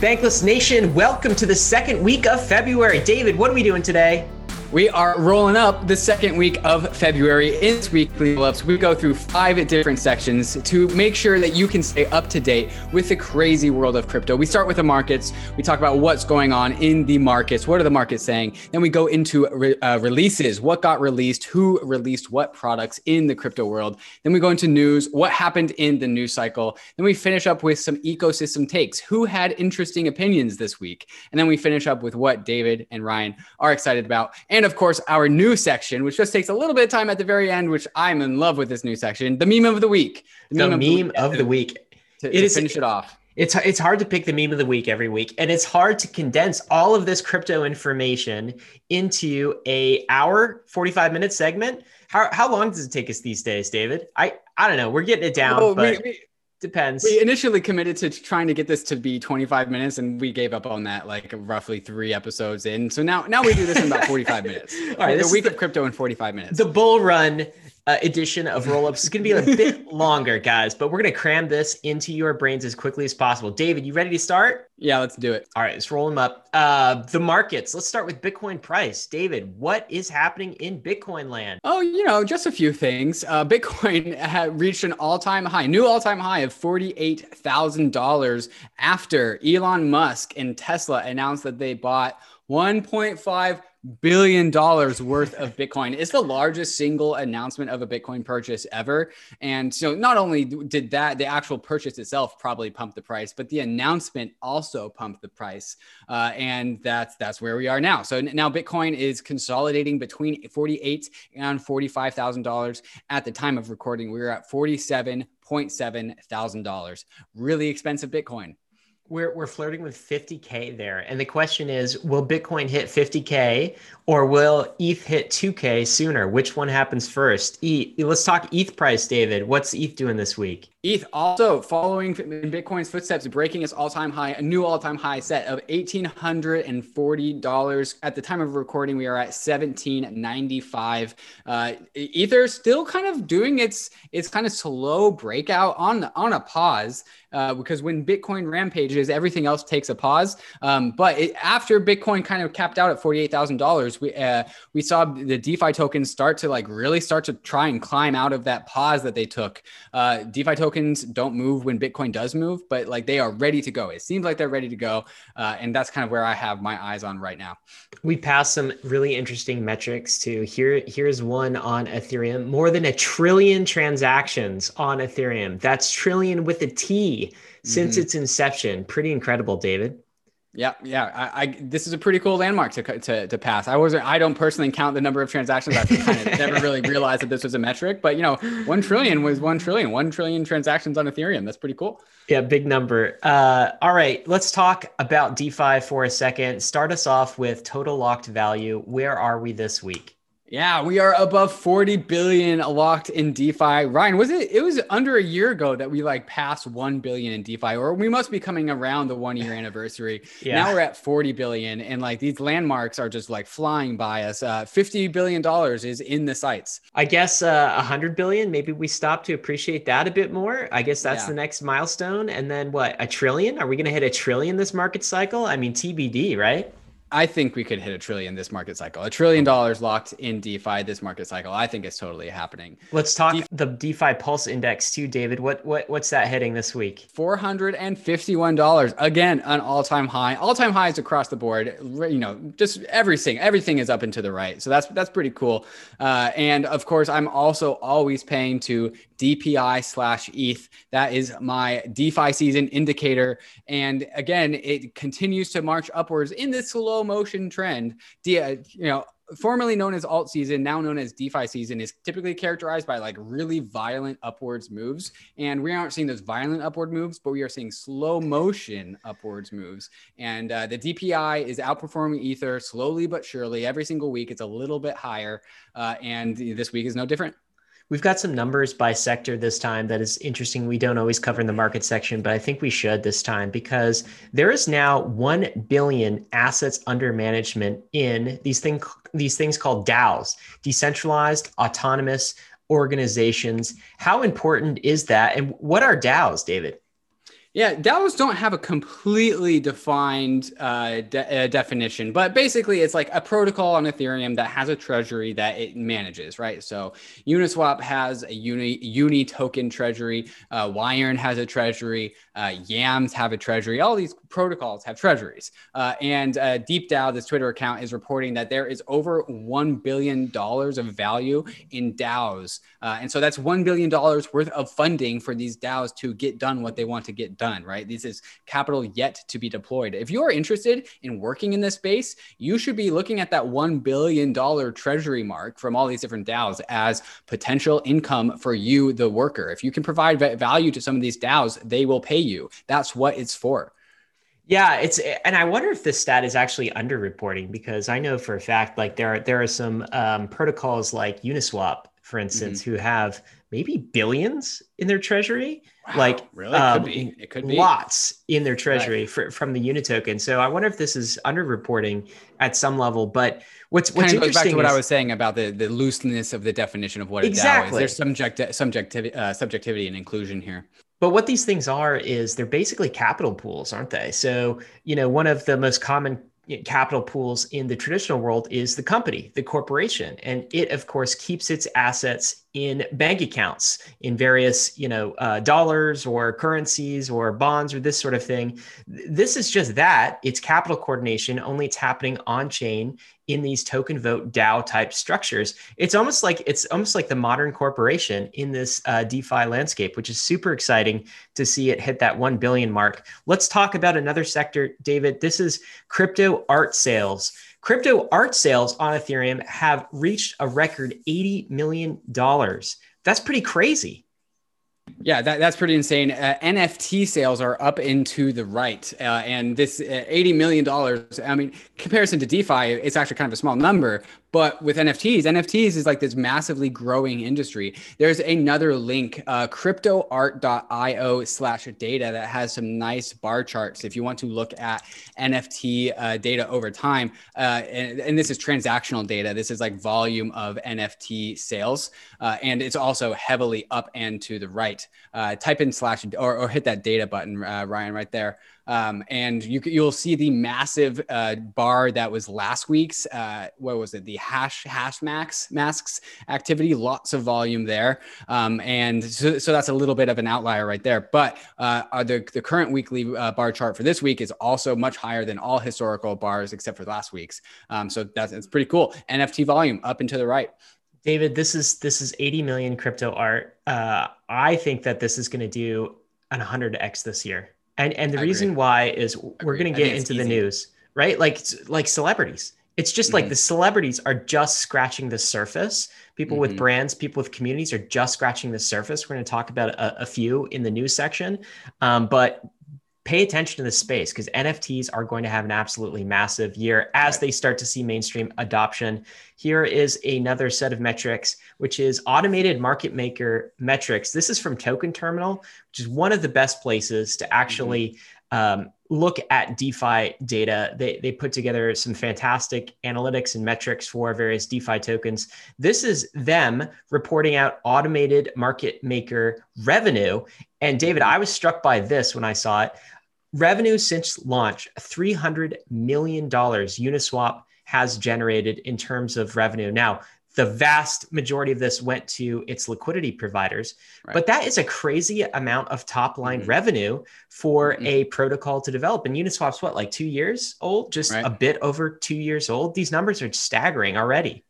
Bankless Nation, welcome to the second week of February. David, what are we doing today? We are rolling up the second week of February. In this weekly ups, we go through five different sections to make sure that you can stay up to date with the crazy world of crypto. We start with the markets. We talk about what's going on in the markets. What are the markets saying? Then we go into re- uh, releases. What got released? Who released what products in the crypto world? Then we go into news. What happened in the news cycle? Then we finish up with some ecosystem takes. Who had interesting opinions this week? And then we finish up with what David and Ryan are excited about. And and of course, our new section, which just takes a little bit of time at the very end, which I'm in love with this new section, the meme of the week. The, the meme, meme, of the week. To, it to is, finish it off. It's it's hard to pick the meme of the week every week, and it's hard to condense all of this crypto information into a hour, 45 minute segment. How, how long does it take us these days, David? I I don't know. We're getting it down, but we, we, Depends. We initially committed to trying to get this to be 25 minutes, and we gave up on that like roughly three episodes in. So now, now we do this in about 45 minutes. All right, the week the, of crypto in 45 minutes. The bull run uh, edition of Rollups is going to be a bit longer, guys, but we're going to cram this into your brains as quickly as possible. David, you ready to start? Yeah, let's do it. All right, let's roll them up. Uh, the markets. Let's start with Bitcoin price. David, what is happening in Bitcoin land? Oh, you know, just a few things. Uh, Bitcoin had reached an all-time high, new all-time high of forty-eight thousand dollars after Elon Musk and Tesla announced that they bought 1.5 billion dollars worth of Bitcoin. It's the largest single announcement of a Bitcoin purchase ever. And so not only did that, the actual purchase itself probably pump the price, but the announcement also pumped the price. Uh, and that's that's where we are now. So now Bitcoin is consolidating between 48 and 45 thousand dollars. At the time of recording, we were at 47.7 thousand dollars. Really expensive Bitcoin we're, we're flirting with 50K there. And the question is will Bitcoin hit 50K or will ETH hit 2K sooner? Which one happens first? ETH, let's talk ETH price, David. What's ETH doing this week? ETH also following Bitcoin's footsteps, breaking its all-time high, a new all-time high set of eighteen hundred and forty dollars. At the time of recording, we are at seventeen ninety-five. Uh, Ether still kind of doing its its kind of slow breakout on on a pause uh, because when Bitcoin rampages, everything else takes a pause. Um, but it, after Bitcoin kind of capped out at forty-eight thousand dollars, we uh, we saw the DeFi tokens start to like really start to try and climb out of that pause that they took. Uh, DeFi tokens don't move when Bitcoin does move, but like they are ready to go. It seems like they're ready to go. Uh, and that's kind of where I have my eyes on right now. We passed some really interesting metrics too. Here, here's one on Ethereum more than a trillion transactions on Ethereum. That's trillion with a T since mm-hmm. its inception. Pretty incredible, David. Yeah, yeah. I, I, this is a pretty cool landmark to, to, to pass. I wasn't. I don't personally count the number of transactions. I kind of never really realized that this was a metric. But you know, one trillion was one trillion. One trillion transactions on Ethereum. That's pretty cool. Yeah, big number. Uh, all right, let's talk about DeFi for a second. Start us off with total locked value. Where are we this week? Yeah, we are above 40 billion locked in DeFi. Ryan, was it it was under a year ago that we like passed 1 billion in DeFi or we must be coming around the 1 year anniversary. yeah. Now we're at 40 billion and like these landmarks are just like flying by us. Uh, 50 billion dollars is in the sights. I guess uh 100 billion maybe we stop to appreciate that a bit more. I guess that's yeah. the next milestone and then what? A trillion? Are we going to hit a trillion this market cycle? I mean TBD, right? I think we could hit a trillion this market cycle. A trillion dollars locked in DeFi this market cycle. I think it's totally happening. Let's talk De- the DeFi Pulse Index too, David. What what what's that hitting this week? Four hundred and fifty-one dollars. Again, an all-time high. All-time highs across the board. You know, just everything. Everything is up and to the right. So that's that's pretty cool. Uh, and of course, I'm also always paying to DPI slash ETH. That is my DeFi season indicator. And again, it continues to march upwards in this slow motion trend. you know, formerly known as alt season, now known as DeFi season, is typically characterized by like really violent upwards moves. And we aren't seeing those violent upward moves, but we are seeing slow motion upwards moves. And uh, the DPI is outperforming Ether slowly but surely. Every single week, it's a little bit higher. Uh, and this week is no different. We've got some numbers by sector this time that is interesting. We don't always cover in the market section, but I think we should this time because there is now 1 billion assets under management in these things these things called DAOs, decentralized autonomous organizations. How important is that and what are DAOs, David? Yeah, DAOs don't have a completely defined uh, de- uh, definition, but basically it's like a protocol on Ethereum that has a treasury that it manages, right? So Uniswap has a uni, uni token treasury, uh, has a treasury, uh, Yams have a treasury. All these protocols have treasuries. Uh, and uh, DeepDAO, this Twitter account, is reporting that there is over $1 billion of value in DAOs. And so that's $1 billion worth of funding for these DAOs to get done what they want to get done, right? This is capital yet to be deployed. If you're interested in working in this space, you should be looking at that $1 billion treasury mark from all these different DAOs as potential income for you, the worker. If you can provide value to some of these DAOs, they will pay you. That's what it's for. Yeah, it's and I wonder if this stat is actually underreporting because I know for a fact like there are there are some um, protocols like Uniswap, for instance, mm-hmm. who have maybe billions in their treasury. Wow, like really, it um, could be. It could be lots in their treasury right. for, from the Unitoken. So I wonder if this is underreporting at some level. But what's what's kind of goes back to what is, I was saying about the the looseness of the definition of what exactly. a DAO is. There's subject subjectivity uh, subjectivity and inclusion here. But what these things are is they're basically capital pools, aren't they? So, you know, one of the most common capital pools in the traditional world is the company, the corporation, and it of course keeps its assets in bank accounts in various, you know, uh, dollars or currencies or bonds or this sort of thing. This is just that it's capital coordination, only it's happening on chain in these token vote DAO type structures. It's almost like it's almost like the modern corporation in this uh, DeFi landscape, which is super exciting to see it hit that 1 billion mark. Let's talk about another sector, David. This is crypto art sales. Crypto art sales on Ethereum have reached a record $80 million. That's pretty crazy. Yeah, that, that's pretty insane. Uh, NFT sales are up into the right. Uh, and this uh, $80 million, I mean, comparison to DeFi, it's actually kind of a small number, but with NFTs, NFTs is like this massively growing industry. There's another link, uh, cryptoart.io slash data that has some nice bar charts. If you want to look at NFT uh, data over time, uh, and, and, this is transactional data. This is like volume of NFT sales. And it's also heavily up and to the right. Uh, type in slash or, or hit that data button, uh, Ryan, right there. Um, and you, you'll see the massive uh, bar that was last week's. Uh, what was it? The hash hash max masks activity. Lots of volume there, um, and so, so, that's a little bit of an outlier right there. But uh, the the current weekly uh, bar chart for this week is also much higher than all historical bars except for last week's. Um, so that's it's pretty cool. NFT volume up and to the right. David, this is this is 80 million crypto art. Uh, I think that this is going to do an 100x this year. And and the I reason agree. why is we're going to get into the news, right? Like like celebrities. It's just mm-hmm. like the celebrities are just scratching the surface. People mm-hmm. with brands, people with communities are just scratching the surface. We're going to talk about a, a few in the news section, um, but pay attention to the space because NFTs are going to have an absolutely massive year as they start to see mainstream adoption. Here is another set of metrics, which is automated market maker metrics. This is from Token Terminal, which is one of the best places to actually mm-hmm. um, look at DeFi data. They, they put together some fantastic analytics and metrics for various DeFi tokens. This is them reporting out automated market maker revenue. And David, I was struck by this when I saw it. Revenue since launch, $300 million Uniswap has generated in terms of revenue. Now, the vast majority of this went to its liquidity providers, right. but that is a crazy amount of top line mm-hmm. revenue for mm-hmm. a protocol to develop. And Uniswap's what, like two years old, just right. a bit over two years old. These numbers are staggering already.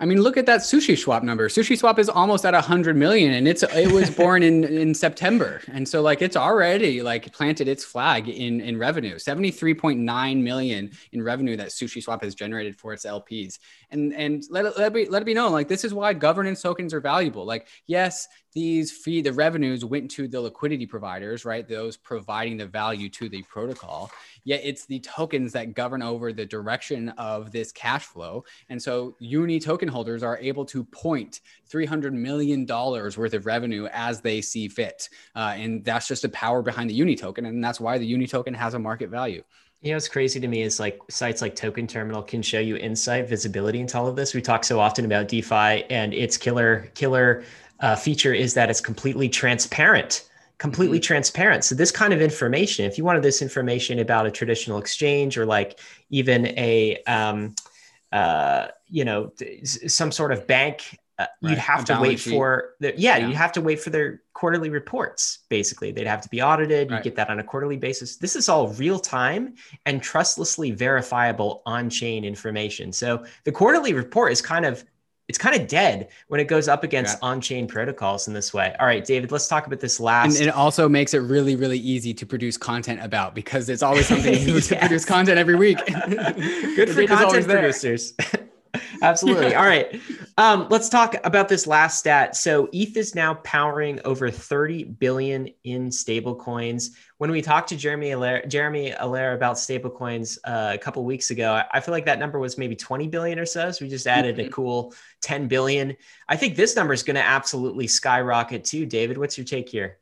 I mean, look at that Sushi Swap number. SushiSwap is almost at a hundred million, and it's it was born in in September, and so like it's already like planted its flag in in revenue. Seventy three point nine million in revenue that SushiSwap has generated for its LPs, and and let it, let it be let it be known like this is why governance tokens are valuable. Like yes, these fee the revenues went to the liquidity providers, right? Those providing the value to the protocol. Yet it's the tokens that govern over the direction of this cash flow. And so uni token holders are able to point $300 million worth of revenue as they see fit. Uh, and that's just the power behind the uni token. And that's why the uni token has a market value. You know, what's crazy to me is like sites like Token Terminal can show you insight, visibility into all of this. We talk so often about DeFi and its killer, killer uh, feature is that it's completely transparent completely mm-hmm. transparent. So this kind of information, if you wanted this information about a traditional exchange or like even a, um, uh, you know, some sort of bank, uh, right. you'd have a to wait sheet. for the, yeah, yeah, you'd have to wait for their quarterly reports. Basically, they'd have to be audited. Right. You get that on a quarterly basis. This is all real time and trustlessly verifiable on chain information. So the quarterly report is kind of it's kind of dead when it goes up against yeah. on-chain protocols in this way. All right, David, let's talk about this last. And it also makes it really, really easy to produce content about because it's always something new yes. to produce content every week. Good for content producers. Absolutely. All right. Um, let's talk about this last stat. So ETH is now powering over 30 billion in stablecoins. When we talked to Jeremy Allaire, Jeremy Allaire about stablecoins uh, a couple weeks ago, I feel like that number was maybe 20 billion or so. So we just added mm-hmm. a cool 10 billion. I think this number is going to absolutely skyrocket too. David, what's your take here?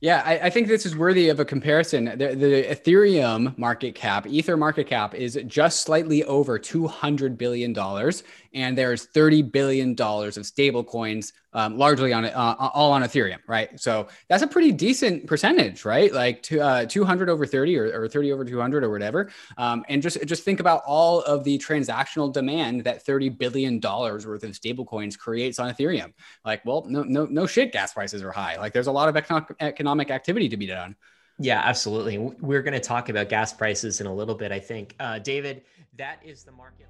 Yeah, I, I, think this is worthy of a comparison. The, the, Ethereum market cap, Ether market cap, is just slightly over $200 billion and there's 30 billion dollars of stable coins um, largely on uh, all on ethereum right? So that's a pretty decent percentage right? Like to, uh, 200 over 30 or, or 30 over 200 or whatever. Um, and just just think about all of the transactional demand that 30 billion dollars worth of stable coins creates on ethereum. Like well no no no shit gas prices are high. Like there's a lot of economic, economic activity to be done. Yeah absolutely. We're going to talk about gas prices in a little bit i think. Uh, david that is the market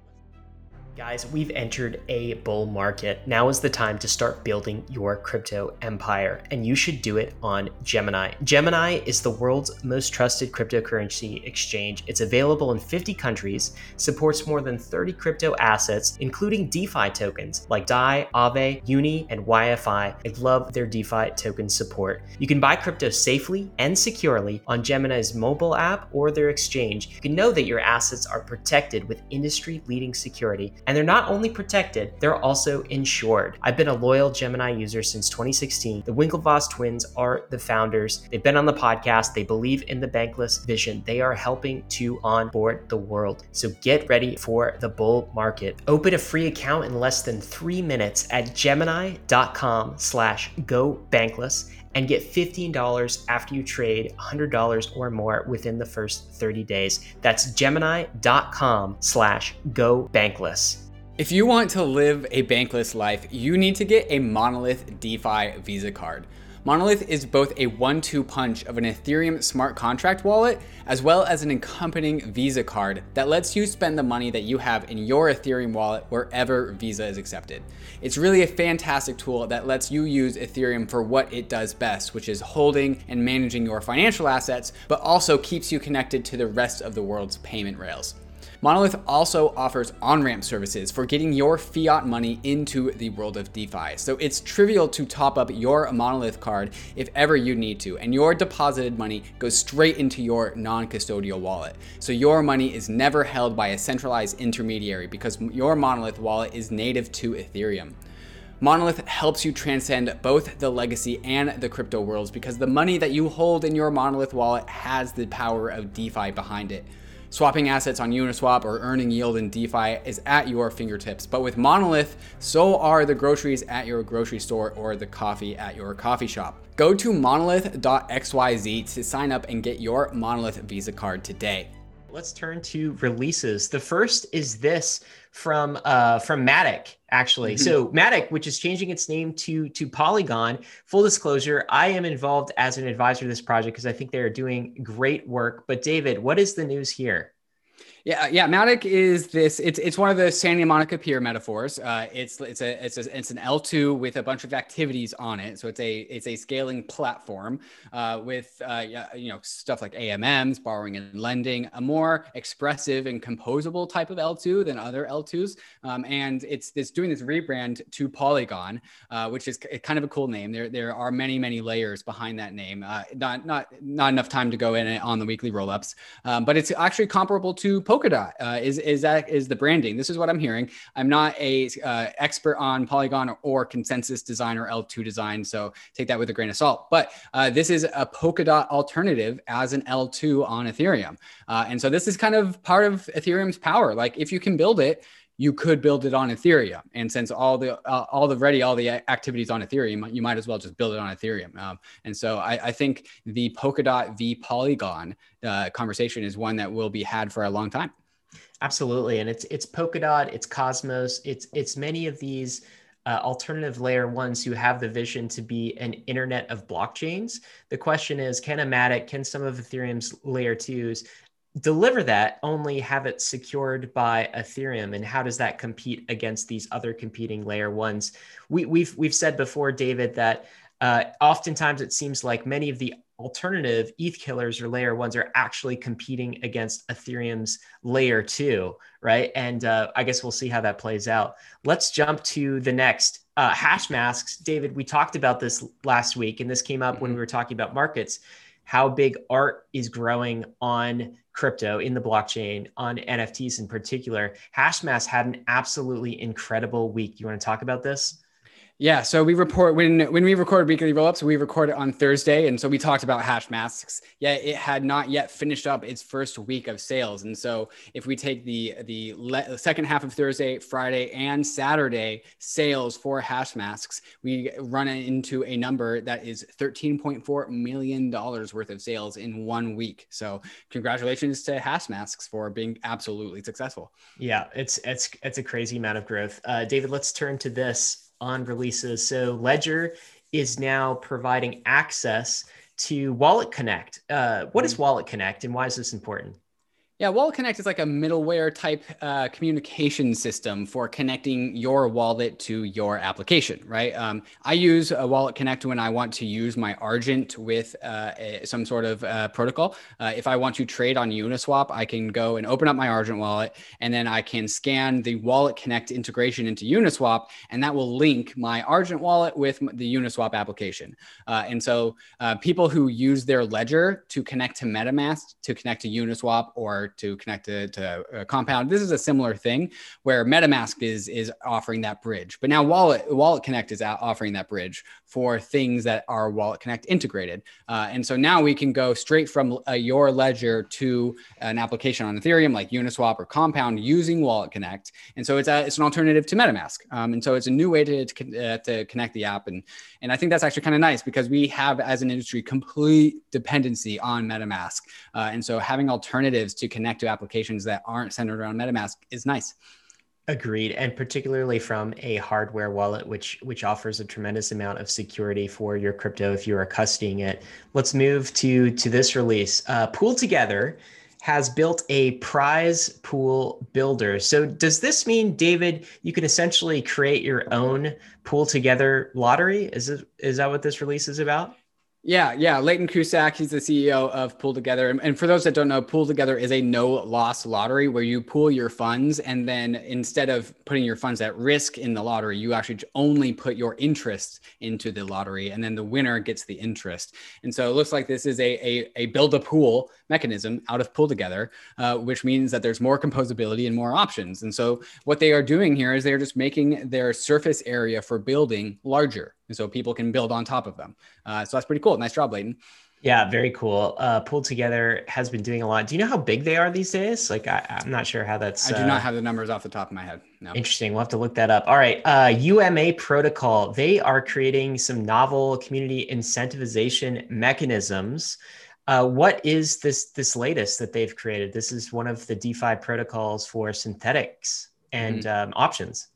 Guys, we've entered a bull market. Now is the time to start building your crypto empire, and you should do it on Gemini. Gemini is the world's most trusted cryptocurrency exchange. It's available in 50 countries, supports more than 30 crypto assets, including DeFi tokens like DAI, Aave, Uni, and YFI. I love their DeFi token support. You can buy crypto safely and securely on Gemini's mobile app or their exchange. You can know that your assets are protected with industry leading security and they're not only protected, they're also insured. I've been a loyal Gemini user since 2016. The Winklevoss twins are the founders. They've been on the podcast. They believe in the bankless vision. They are helping to onboard the world. So get ready for the bull market. Open a free account in less than three minutes at gemini.com slash go bankless and get $15 after you trade $100 or more within the first 30 days. That's gemini.com slash go bankless. If you want to live a bankless life, you need to get a Monolith DeFi Visa card. Monolith is both a one two punch of an Ethereum smart contract wallet as well as an accompanying Visa card that lets you spend the money that you have in your Ethereum wallet wherever Visa is accepted. It's really a fantastic tool that lets you use Ethereum for what it does best, which is holding and managing your financial assets, but also keeps you connected to the rest of the world's payment rails. Monolith also offers on ramp services for getting your fiat money into the world of DeFi. So it's trivial to top up your Monolith card if ever you need to, and your deposited money goes straight into your non custodial wallet. So your money is never held by a centralized intermediary because your Monolith wallet is native to Ethereum. Monolith helps you transcend both the legacy and the crypto worlds because the money that you hold in your Monolith wallet has the power of DeFi behind it. Swapping assets on Uniswap or earning yield in DeFi is at your fingertips. But with Monolith, so are the groceries at your grocery store or the coffee at your coffee shop. Go to monolith.xyz to sign up and get your Monolith Visa card today. Let's turn to releases. The first is this from uh, from Matic actually. Mm-hmm. So Matic, which is changing its name to to Polygon. Full disclosure, I am involved as an advisor to this project because I think they are doing great work. But David, what is the news here? Yeah, yeah. Matic is this. It's it's one of the Santa Monica Pier metaphors. Uh, it's it's a it's a, it's an L two with a bunch of activities on it. So it's a it's a scaling platform uh, with uh, you know stuff like AMMs, borrowing and lending, a more expressive and composable type of L two than other L twos. Um, and it's it's doing this rebrand to Polygon, uh, which is kind of a cool name. There there are many many layers behind that name. Uh, not not not enough time to go in on the weekly rollups, um, but it's actually comparable to Polkadot uh, is is that is the branding. This is what I'm hearing. I'm not a uh, expert on Polygon or, consensus design or L2 design, so take that with a grain of salt. But uh, this is a Polkadot alternative as an L2 on Ethereum, uh, and so this is kind of part of Ethereum's power. Like if you can build it, you could build it on Ethereum. And since all the uh, all the ready all the activities on Ethereum, you might as well just build it on Ethereum. Um, and so I, I, think the Polkadot v Polygon uh, conversation is one that will be had for a long time. Absolutely, and it's it's Polkadot, it's Cosmos, it's it's many of these uh, alternative layer ones who have the vision to be an internet of blockchains. The question is, can a Matic, can some of Ethereum's layer twos deliver that only have it secured by ethereum? And how does that compete against these other competing layer ones? We, we've we've said before david that uh, oftentimes it seems like many of the alternative eth killers or layer ones are actually competing against ethereum's layer two right? And uh, i guess we'll see how that plays out. Let's jump to the next uh, Hashmasks. David we talked about this last week and this came up mm-hmm. when we were talking about markets. How big art is growing on crypto in the blockchain on NFTs in particular. Hashmask had an absolutely incredible week. You want to talk about this? Yeah, so we report when when we record weekly rollups, we record it on Thursday, and so we talked about Hashmasks. Yeah, it had not yet finished up its first week of sales, and so if we take the the le- second half of Thursday, Friday, and Saturday sales for Hashmasks, we run into a number that is thirteen point four million dollars worth of sales in one week. So congratulations to Hashmasks for being absolutely successful. Yeah, it's it's it's a crazy amount of growth. Uh, David, let's turn to this on releases. So Ledger is now providing access to WalletConnect. Uh, what is mm. WalletConnect and why is this important? Yeah, WalletConnect is like a middleware type uh, communication system for connecting your wallet to your application, right? Um, I use a WalletConnect when I want to use my Argent with uh, a, some sort of uh, protocol. Uh, if I want to trade on Uniswap, I can go and open up my Argent wallet, and then I can scan the WalletConnect integration into Uniswap, and that will link my Argent wallet with the Uniswap application. Uh, and so uh, people who use their Ledger to connect to MetaMask, to connect to Uniswap, or to connect to, to Compound. This is a similar thing where MetaMask is is offering that bridge, but now Wallet WalletConnect is offering that bridge for things that are WalletConnect integrated. Uh, and so now we can go straight from uh, your ledger to an application on Ethereum like Uniswap or Compound using WalletConnect. And so it's a, it's an alternative to MetaMask. Um, and so it's a new way to to, uh, to connect the app. And and I think that's actually kind of nice because we have as an industry complete dependency on MetaMask. Uh, and so having alternatives to connect to applications that aren't centered around MetaMask is nice. Agreed, and particularly from a hardware wallet, which which offers a tremendous amount of security for your crypto if you are custodying it. Let's move to to this release. Uh, PoolTogether has built a prize pool builder. So does this mean, David, you can essentially create your own PoolTogether lottery? Is it, is that what this release is about? Yeah, yeah. Leighton Cusack, he's the CEO of PoolTogether. And for those that don't know, PoolTogether is a no loss lottery where you pool your funds. And then instead of putting your funds at risk in the lottery, you actually only put your interest into the lottery. And then the winner gets the interest. And so it looks like this is a, a, a build a pool mechanism out of PoolTogether, uh, which means that there's more composability and more options. And so what they are doing here is they're just making their surface area for building larger and so people can build on top of them. Uh, so that's pretty cool. Nice job, Leighton. Yeah, very cool. Uh, PoolTogether has been doing a lot. Do you know how big they are these days? Like, I, am not sure how that's. I do uh, not have the numbers off the top of my head. No. Interesting. We'll have to look that up. All right. Uh, UMA Protocol. They are creating some novel community incentivization mechanisms. Uh, what is this this latest that they've created? This is one of the DeFi protocols for synthetics and mm-hmm. um, options.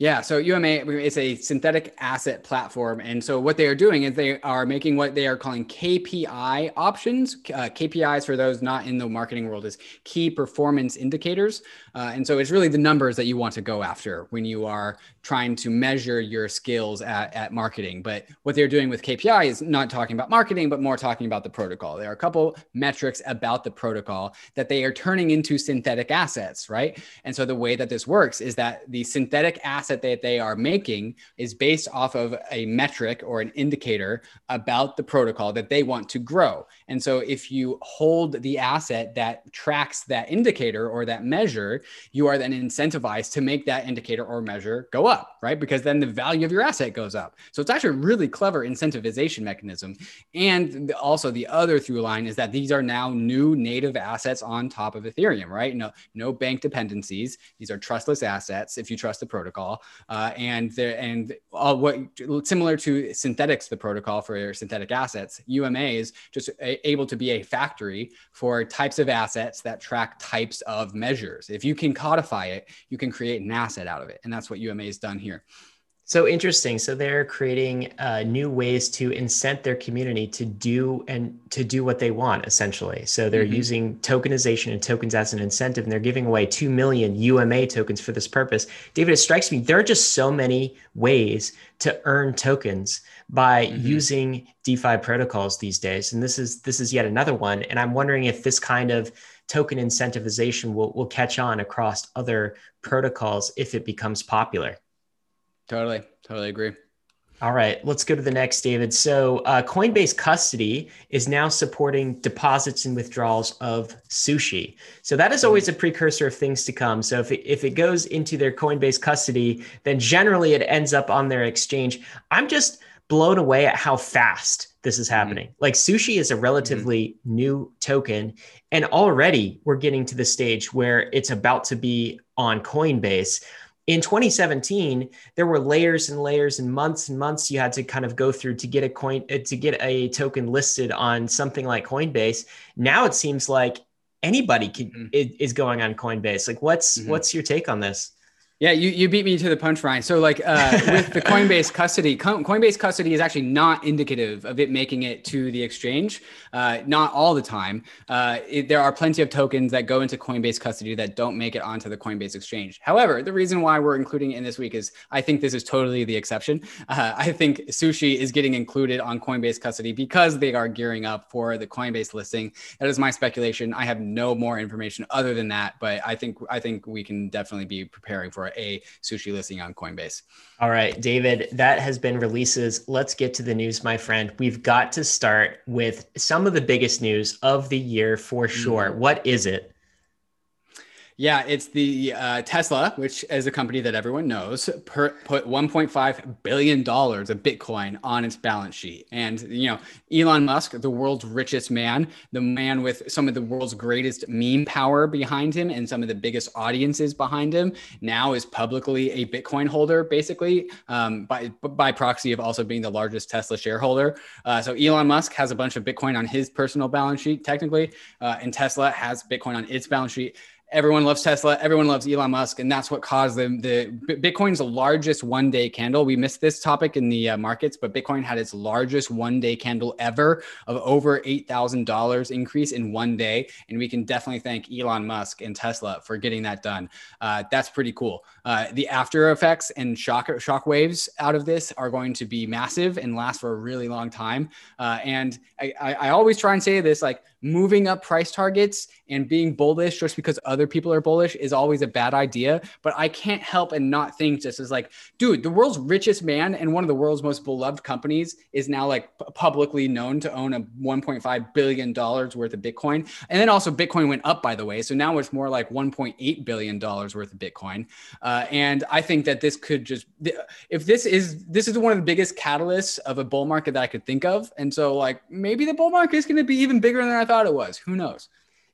Yeah, so UMA is a synthetic asset platform, and so what they are doing is they are making what they are calling KPI options. Uh, KPIs for those not in the marketing world is key performance indicators, uh, and so it's really the numbers that you want to go after when you are trying to measure your skills at, at marketing. But what they're doing with KPI is not talking about marketing, but more talking about the protocol. There are a couple metrics about the protocol that they are turning into synthetic assets, right? And so the way that this works is that the synthetic asset that they are making is based off of a metric or an indicator about the protocol that they want to grow. And so if you hold the asset that tracks that indicator or that measure, you are then incentivized to make that indicator or measure go up, right? Because then the value of your asset goes up. So it's actually a really clever incentivization mechanism. And also the other through line is that these are now new native assets on top of Ethereum, right? No, no bank dependencies. These are trustless assets if you trust the protocol. Uh, and and uh, what similar to Synthetix, the protocol for synthetic assets, UMA is just a, able to be a factory for types of assets that track types of measures. If you can codify it, you can create an asset out of it. And that's what UMA has done here. So interesting. So they're creating uh, new ways to incent their community to do and to do what they want, essentially. So they're mm-hmm. using tokenization and tokens as an incentive, and they're giving away two million UMA tokens for this purpose. David, it strikes me there are just so many ways to earn tokens by mm-hmm. using DeFi protocols these days, and this is this is yet another one. And I'm wondering if this kind of token incentivization will will catch on across other protocols if it becomes popular. Totally. Totally agree. All right, let's go to the next, David. So, uh, Coinbase Custody is now supporting deposits and withdrawals of sushi. So, that is always a precursor of things to come. So, if it, if it goes into their Coinbase Custody, then generally it ends up on their exchange. I'm just blown away at how fast this is mm-hmm. happening. Mm-hmm. Like, sushi is a relatively mm-hmm. new token, and already we're getting to the stage where it's about to be on Coinbase in 2017 there were layers and layers and months and months you had to kind of go through to get a coin uh, to get a token listed on something like coinbase now it seems like anybody can, mm-hmm. is, going on coinbase like what's mm-hmm. what's your take on this yeah, you, you beat me to the punch, punchline. So, like uh, with the Coinbase custody, Coinbase custody is actually not indicative of it making it to the exchange. Uh, not all the time. Uh, it, there are plenty of tokens that go into Coinbase custody that don't make it onto the Coinbase exchange. However, the reason why we're including it in this week is I think this is totally the exception. Uh, I think Sushi is getting included on Coinbase custody because they are gearing up for the Coinbase listing. That is my speculation. I have no more information other than that, but I think I think we can definitely be preparing for a sushi listing on Coinbase. All right, David, that has been releases. Let's get to the news, my friend. We've got to start with some of the biggest news of the year for sure. Mm-hmm. What is it? Yeah, it's the uh, Tesla, which is a company that everyone knows, per, put 1.5 billion dollars of Bitcoin on its balance sheet. And you know, Elon Musk, the world's richest man, the man with some of the world's greatest meme power behind him and some of the biggest audiences behind him, now is publicly a Bitcoin holder, basically um, by by proxy of also being the largest Tesla shareholder. Uh, so Elon Musk has a bunch of Bitcoin on his personal balance sheet, technically, uh, and Tesla has Bitcoin on its balance sheet everyone loves Tesla, everyone loves Elon Musk, and that's what caused the the Bitcoin's largest one day candle. We missed this topic in the uh, markets, but Bitcoin had its largest one day candle ever of over eight thousand dollars increase in one day, and we can definitely thank Elon Musk and Tesla for getting that done. Uh, that's pretty cool. Uh, the after effects and shock shock waves out of this are going to be massive and last for a really long time. Uh, and I, I, I always try and say this like moving up price targets and being bullish just because other people are bullish is always a bad idea. But I can't help and not think just as like, dude, the world's richest man and one of the world's most beloved companies is now like publicly known to own a 1.5 billion dollars worth of Bitcoin. And then also Bitcoin went up, by the way. So now it's more like 1.8 billion dollars worth of Bitcoin. Uh, and I think that this could just, if this is, this is one of the biggest catalysts of a bull market that I could think of. And so like maybe the bull market is going to be even bigger than I thought it was. Who knows?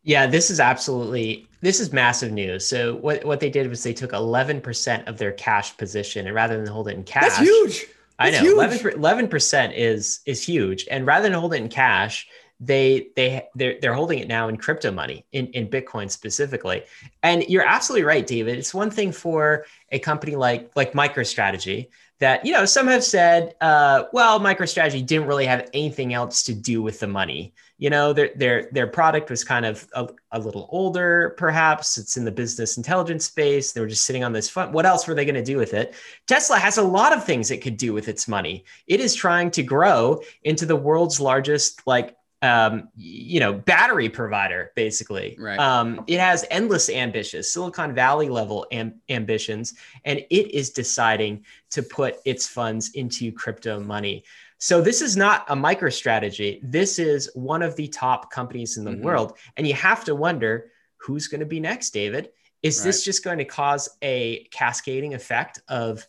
Yeah, this is absolutely this is massive news. So what what they did was they took 11% of their cash position and rather than hold it in cash. That's huge. That's I know 11 percent is is huge. And rather than hold it in cash, they they they're, they're holding it now in crypto money in, in bitcoin specifically. And you're absolutely right david. It's one thing for a company like like MicroStrategy that you know some have said uh, well MicroStrategy didn't really have anything else to do with the money. You know their their their product was kind of a, a little older perhaps. It's in the business intelligence space. They were just sitting on this fund what else were they going to do with it? Tesla has a lot of things it could do with its money. It is trying to grow into the world's largest like um, you know, battery provider, basically. Right. Um, it has endless ambitions, Silicon Valley level am- ambitions, and it is deciding to put its funds into crypto money. So this is not a MicroStrategy. This is one of the top companies in the mm-hmm. world. And you have to wonder who's going to be next, David. Is right. this just going to cause a cascading effect of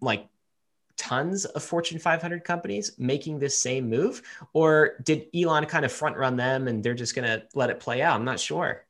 like tons of Fortune 500 companies making this same move? Or did Elon kind of front run them and they're just going to let it play out? I'm not sure.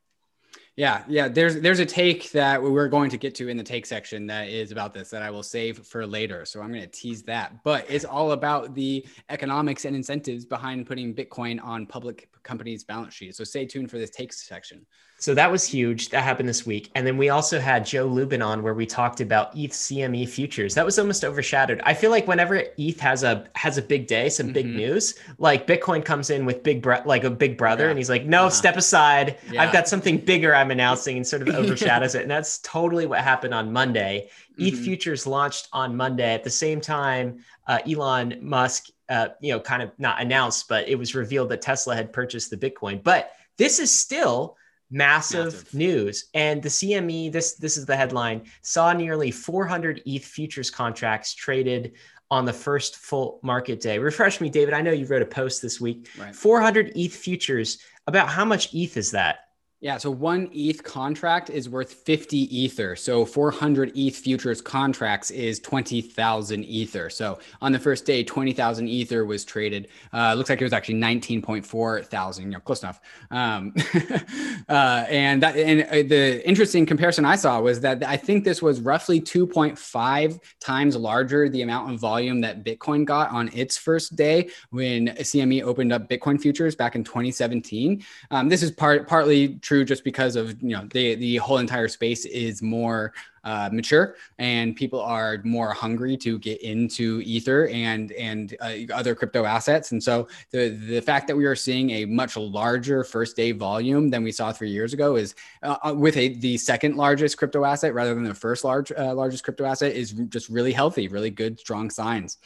Yeah, yeah. There's there's a take that we're going to get to in the take section that is about this that I will save for later. So I'm going to tease that. But it's all about the economics and incentives behind putting Bitcoin on public companies' balance sheets. So stay tuned for this take section. So that was huge. That happened this week. And then we also had Joe Lubin on where we talked about ETH CME futures. That was almost overshadowed. I feel like whenever ETH has a has a big day, some mm-hmm. big news, like Bitcoin comes in with big like a big brother yeah. and he's like, "No, step aside. Yeah. I've got something bigger I'm announcing." and sort of overshadows it. And that's totally what happened on Monday. Mm-hmm. ETH futures launched on Monday at the same time uh, Elon Musk uh, you know, kind of not announced, but it was revealed that Tesla had purchased the Bitcoin. But this is still massive, massive, news. And the cme this this is the headline saw nearly 400 eth futures contracts traded on the first full market day. Refresh me david. I know you wrote a post this week. Right. 400 eth futures about how much eth is that yeah, so one ETH contract is worth 50 Ether. So 400 ETH futures contracts is 20,000 Ether. So on the first day, 20,000 Ether was traded. Uh, looks like it was actually 19.4 thousand, you know, close enough. Um, uh, and that, and uh, the interesting comparison I saw was that I think this was roughly 2.5 times larger the amount of volume that Bitcoin got on its first day when CME opened up Bitcoin futures back in 2017. Um, this is part partly true just because of you know the the whole entire space is more uh, mature and people are more hungry to get into ether and and uh, other crypto assets. And so the the fact that we are seeing a much larger first day volume than we saw three years ago is uh, uh with a the second largest crypto asset rather than the first large uh, largest crypto asset is just really healthy really good strong signs.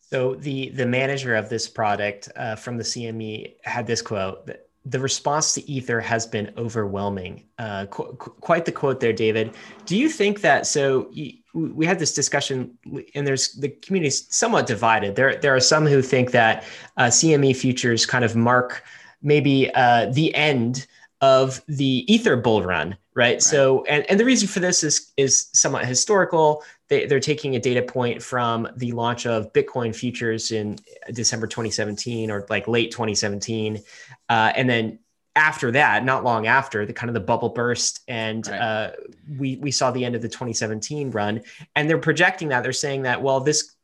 So the the manager of this product uh, from the cme had this quote that the response to Ether has been overwhelming. Uh, qu- quite the quote there, David. Do you think that? So we had this discussion, and there's the community is somewhat divided. There, there are some who think that uh, CME futures kind of mark maybe uh, the end of the Ether bull run, right? right? So, and, and the reason for this is is somewhat historical. They, they're taking a data point from the launch of Bitcoin futures in December 2017 or like late 2017. Uh, and then after that, not long after, the kind of the bubble burst, and right. uh, we we saw the end of the 2017 run. And they're projecting that they're saying that well, this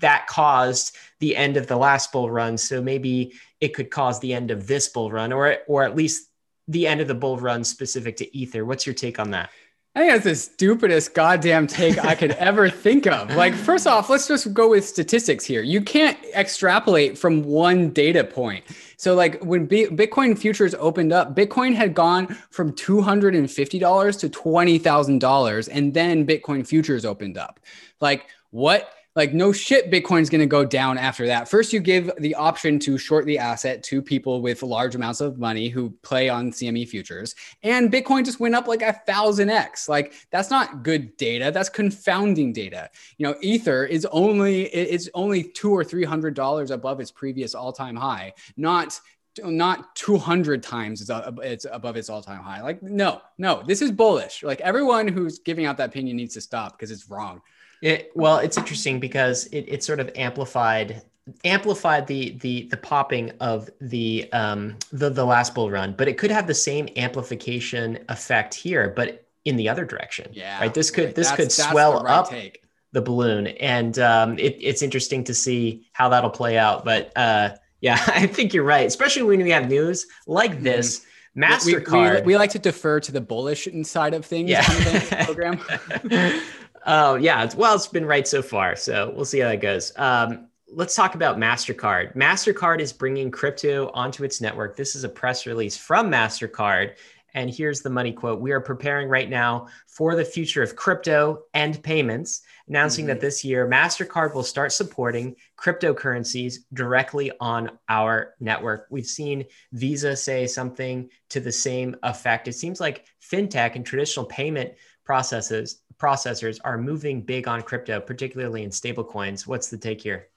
that caused the end of the last bull run, so maybe it could cause the end of this bull run, or or at least the end of the bull run specific to Ether. What's your take on that? I think that's the stupidest goddamn take I could ever think of. Like, first off, let's just go with statistics here. You can't extrapolate from one data point. So, like, when B- Bitcoin futures opened up, Bitcoin had gone from $250 to $20,000, and then Bitcoin futures opened up. Like, what? Like no shit bitcoin's going to go down after that. First you give the option to short the asset to people with large amounts of money who play on cme futures and bitcoin just went up like a thousand x. Like that's not good data that's confounding data. You know ether is only it's only two or three hundred dollars above its previous all-time high not not 200 times uh, it's above its all-time high. Like no no this is bullish. Like everyone who's giving out that opinion needs to stop because it's wrong it, well, it's interesting because it, it sort of amplified amplified the the the popping of the um the the last bull run, but it could have the same amplification effect here, but in the other direction. Yeah. Right. This could right. this that's, could swell right up take. the balloon, and um, it, it's interesting to see how that'll play out. But uh, yeah, I think you're right, especially when we have news like mm-hmm. this. Mm-hmm. Mastercard. We, we, we, like to defer to the bullish side of things yeah. program. Oh yeah, it's, well, it's been right so far. So we'll see how that goes. Um, let's talk about Mastercard. Mastercard is bringing crypto onto its network. This is a press release from Mastercard. And here's the money quote We are preparing right now for the future of crypto and payments, announcing mm-hmm. that this year MasterCard will start supporting cryptocurrencies directly on our network. We've seen Visa say something to the same effect. It seems like fintech and traditional payment processes processors are moving big on crypto, particularly in stablecoins. What's the take here?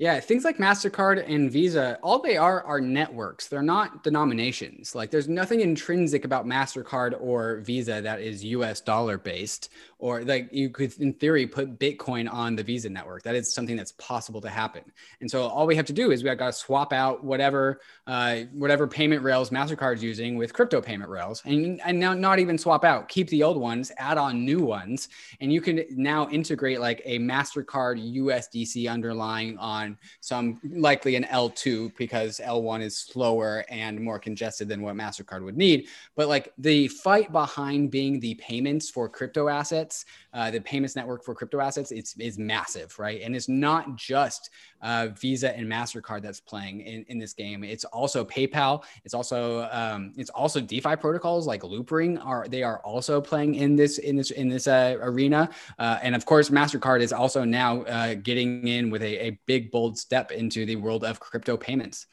Yeah, things like MasterCard and Visa, all they are are networks. They're not denominations. Like there's nothing intrinsic about MasterCard or Visa that is US dollar based, or like you could, in theory, put Bitcoin on the Visa network. That is something that's possible to happen. And so all we have to do is we got to swap out whatever uh, whatever payment rails MasterCard's using with crypto payment rails, and, and now not even swap out, keep the old ones, add on new ones, and you can now integrate like a MasterCard USDC underlying on some likely an L2 because L1 is slower and more congested than what MasterCard would need. But like the fight behind being the payments for crypto assets, uh, the payments network for crypto assets, it's is massive, right? And it's not just uh, Visa and Mastercard that's playing in, in this game. It's also PayPal. It's also um, it's also DeFi protocols like Loopring are they are also playing in this in this in this uh, arena. Uh, and of course, Mastercard is also now uh, getting in with a, a big bold step into the world of crypto payments.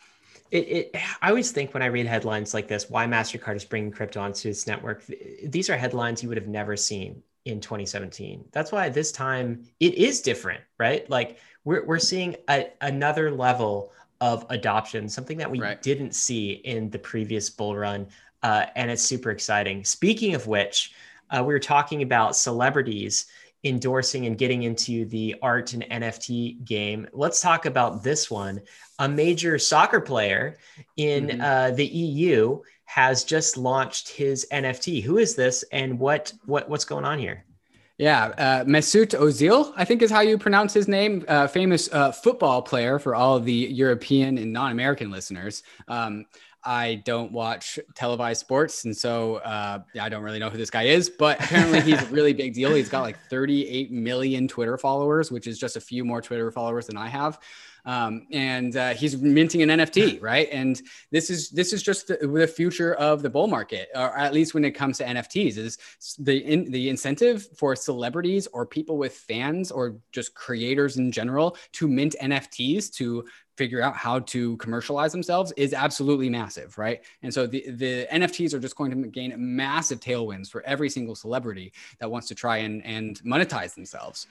It, it, I always think when I read headlines like this, why MasterCard is bringing crypto onto its network, these are headlines you would have never seen in 2017. That's why this time it is different, right? Like we're, we're seeing a, another level of adoption, something that we right. didn't see in the previous bull run. Uh, and it's super exciting. Speaking of which, uh, we were talking about celebrities endorsing and getting into the art and NFT game. Let's talk about this one. A major soccer player in mm-hmm. uh, the EU has just launched his NFT. Who is this, and what what what's going on here? Yeah, uh, Mesut Ozil, I think is how you pronounce his name. Uh, famous uh, football player for all of the European and non-American listeners. Um, I don't watch televised sports, and so uh, I don't really know who this guy is. But apparently, he's a really big deal. He's got like 38 million Twitter followers, which is just a few more Twitter followers than I have. Um, and uh, he's minting an NFT, right? And this is this is just the, the, future of the bull market, or at least when it comes to NFTs. Is the in, the incentive for celebrities or people with fans or just creators in general to mint NFTs to figure out how to commercialize themselves is absolutely massive, right? And so the, the NFTs are just going to gain massive tailwinds for every single celebrity that wants to try and, and monetize themselves,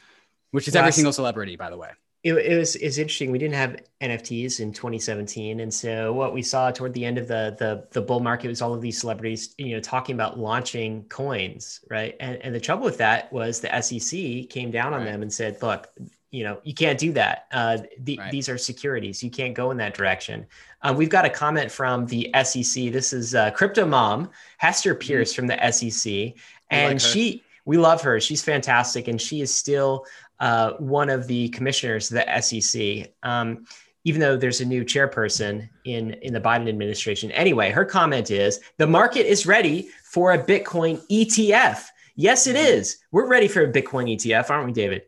which is Last, every single celebrity, by the way. It, it was is interesting. We didn't have NFTs in 2017, and so what we saw toward the end of the the the bull market was all of these celebrities, you know, talking about launching coins, right? And and the trouble with that was the SEC came down on right. them and said, look, you know you can't do that. Uh, the, right. these are securities. You can't go in that direction. Um, we've got a comment from the sec this is uh, crypto mom hester mm-hmm. mm-hmm. from the sec and like she we love her. She's fantastic and she is still uh, one of the commissioners of the sec um, even though there's a new chairperson in in the biden administration. Anyway her comment is the market is ready for a bitcoin etf yes it mm-hmm. is. We're ready for a bitcoin etf aren't we david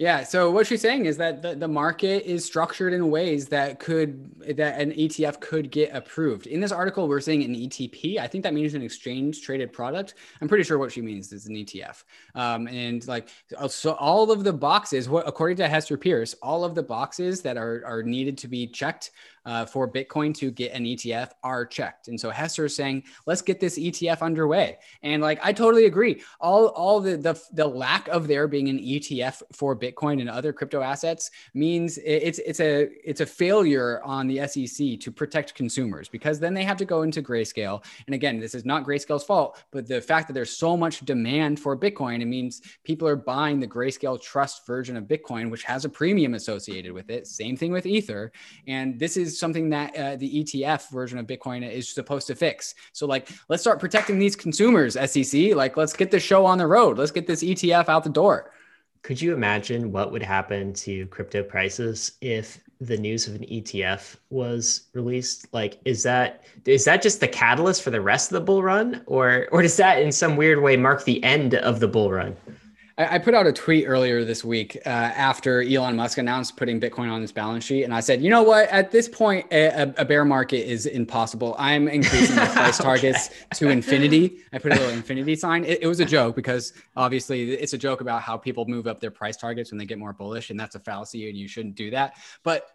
yeah. So what she's saying is that the, the market is structured in ways that could that an ETF could get approved. In this article, we're saying an ETP. I think that means an exchange traded product. I'm pretty sure what she means is an ETF. Um, and like so, all of the boxes, what according to Hester Peirce, all of the boxes that are are needed to be checked uh, for Bitcoin to get an ETF are checked. And so Hester is saying, let's get this ETF underway. And like, I totally agree. All, all the, the, the lack of there being an ETF for Bitcoin and other crypto assets means it's, it's a, it's a failure on the SEC to protect consumers because then they have to go into grayscale. And again, this is not grayscale's fault, but the fact that there's so much demand for Bitcoin, it means people are buying the grayscale trust version of Bitcoin, which has a premium associated with it. Same thing with Ether. And this is something that uh, the ETF version of Bitcoin is supposed to fix. So, like, let's start protecting these consumers, SEC. Like, let's get this show on the road. Let's get this ETF out the door. Could you imagine what would happen to crypto prices if the news of an ETF was released? Like, is that is that just the catalyst for the rest of the bull run, or or does that in some weird way mark the end of the bull run? I, put out a tweet earlier this week uh, after Elon Musk announced putting Bitcoin on his balance sheet, and I said, you know what? At this point, a, a bear market is impossible. I'm increasing the price okay. targets to infinity. I put a little infinity sign. It, it, was a joke because obviously it's a joke about how people move up their price targets when they get more bullish, and that's a fallacy, and you shouldn't do that. But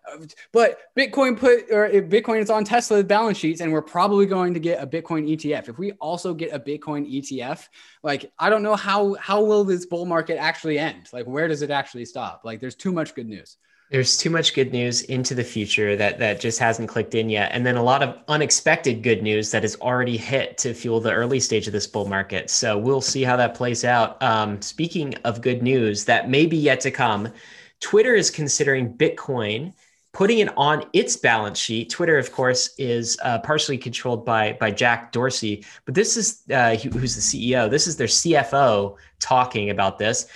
but Bitcoin put or Bitcoin is on Tesla's balance sheets, and we're probably going to get a Bitcoin ETF. If we also get a Bitcoin ETF, like I don't know how how will this bull market market actually end? Like, where does it actually stop? Like, there's too much good news. There's too much good news into the future that that just hasn't clicked in yet, and then a lot of unexpected good news that has already hit to fuel the early stage of this bull market. So we'll see how that plays out. Um, speaking of good news that may be yet to come, Twitter is considering Bitcoin putting it on its balance sheet. Twitter, of course, is uh, partially controlled by by Jack Dorsey, but this is uh, who's the CEO. This is their CFO talking about this.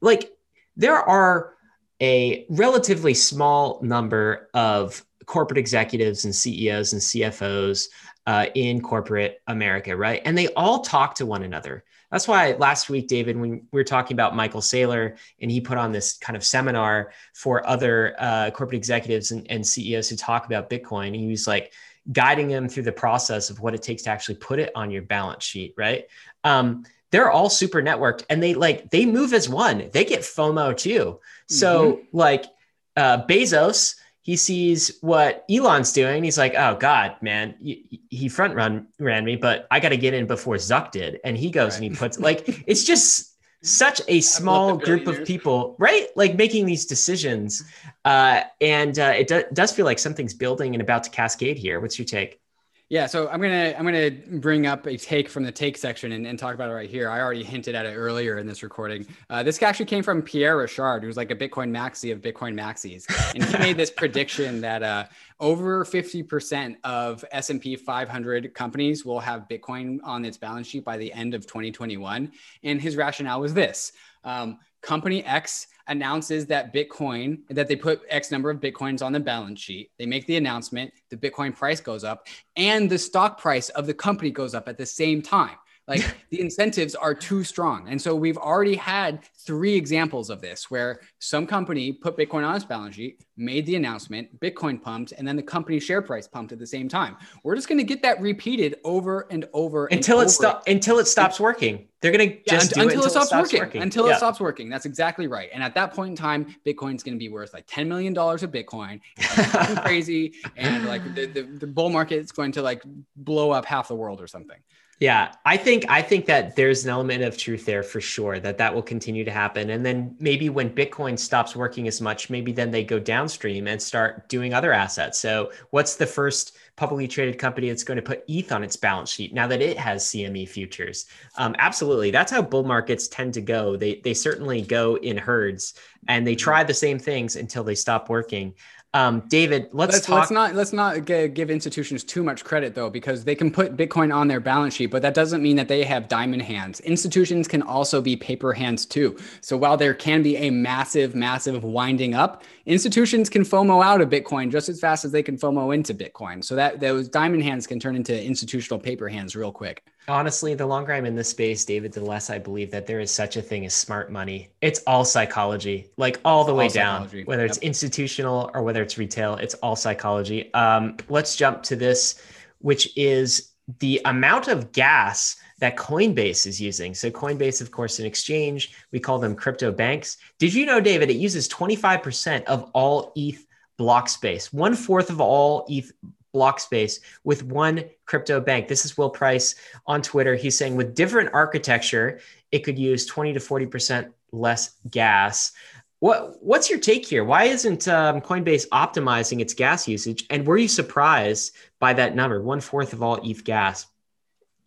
Like there are a relatively small number of corporate executives and CEOs and CFOs uh, in corporate America, right? And they all talk to one another. That's why last week, David, when we were talking about Michael Saylor and he put on this kind of seminar for other uh, corporate executives and, and CEOs who talk about Bitcoin, he was like guiding them through the process of what it takes to actually put it on your balance sheet, right? Um, they're all super networked and they like they move as one. They get FOMO too. So mm-hmm. like uh, Bezos, he sees what Elon's doing. He's like, oh God, man, he front run ran me, but I got to get in before Zuck did. And he goes right. and he puts like it's just such a small group of people, right? Like making these decisions. Uh, and uh, it do- does feel like something's building and about to cascade here. What's your take? Yeah, so I'm gonna I'm gonna bring up a take from the take section and, and talk about it right here. I already hinted at it earlier in this recording. Uh, this actually came from Pierre Rochard, who's like a Bitcoin maxi of Bitcoin maxis, and he made this prediction that uh, over 50% of S&P 500 companies will have Bitcoin on its balance sheet by the end of 2021. And his rationale was this: um, company X announces that Bitcoin, that they put X number of Bitcoins on the balance sheet. They make the announcement, the Bitcoin price goes up, and the stock price of the company goes up at the same time. Like the incentives are too strong. And so we've already had three examples of this where some company put Bitcoin on its balance sheet, made the announcement, Bitcoin pumped, and then the company share price pumped at the same time. We're just going to get that repeated over and over until and it stops until it stops working. They're going to just yeah, until, it, until, it, stops, stops working. working. Until yeah. it stops working. That's exactly right. And at that point in time, Bitcoin's going to be worth like $10 million of Bitcoin. crazy. And like the, the, the bull market is going to like blow up half the world or something. Yeah, I think I think that there's an element of truth there for sure that that will continue to happen. And then maybe when Bitcoin stops working as much, maybe then they go downstream and start doing other assets. So, what's the first publicly traded company that's going to put ETH on its balance sheet now that it has CME futures? Um, absolutely, that's how bull markets tend to go. They they certainly go in herds and they try the same things until they stop working. Um, David, let's, let's, talk. Let's not let's not give institutions too much credit though, because they can put Bitcoin on their balance sheet, but that doesn't mean that they have diamond hands. Institutions can also be paper hands too. So while there can be a massive, massive winding up, institutions can FOMO out of Bitcoin just as fast as they can FOMO into Bitcoin. So that those diamond hands can turn into institutional paper hands real quick. Honestly, the longer I'm in this space, David, the less I believe that there is such a thing as smart money. It's all psychology, like all the it's way all down, whether it's institutional or whether it's retail, it's all psychology. Um, let's jump to this, which is the amount of gas that Coinbase is using. So, Coinbase, of course, an exchange. We call them crypto banks. Did you know, David, it uses 25% of all ETH block space, one fourth of all ETH block space with one crypto bank. This is Will Price on Twitter. He's saying with different architecture, it could use 20 to 40% less gas. What what's your take here? Why isn't um, Coinbase optimizing its gas usage? And were you surprised by that number, one fourth of all ETH gas?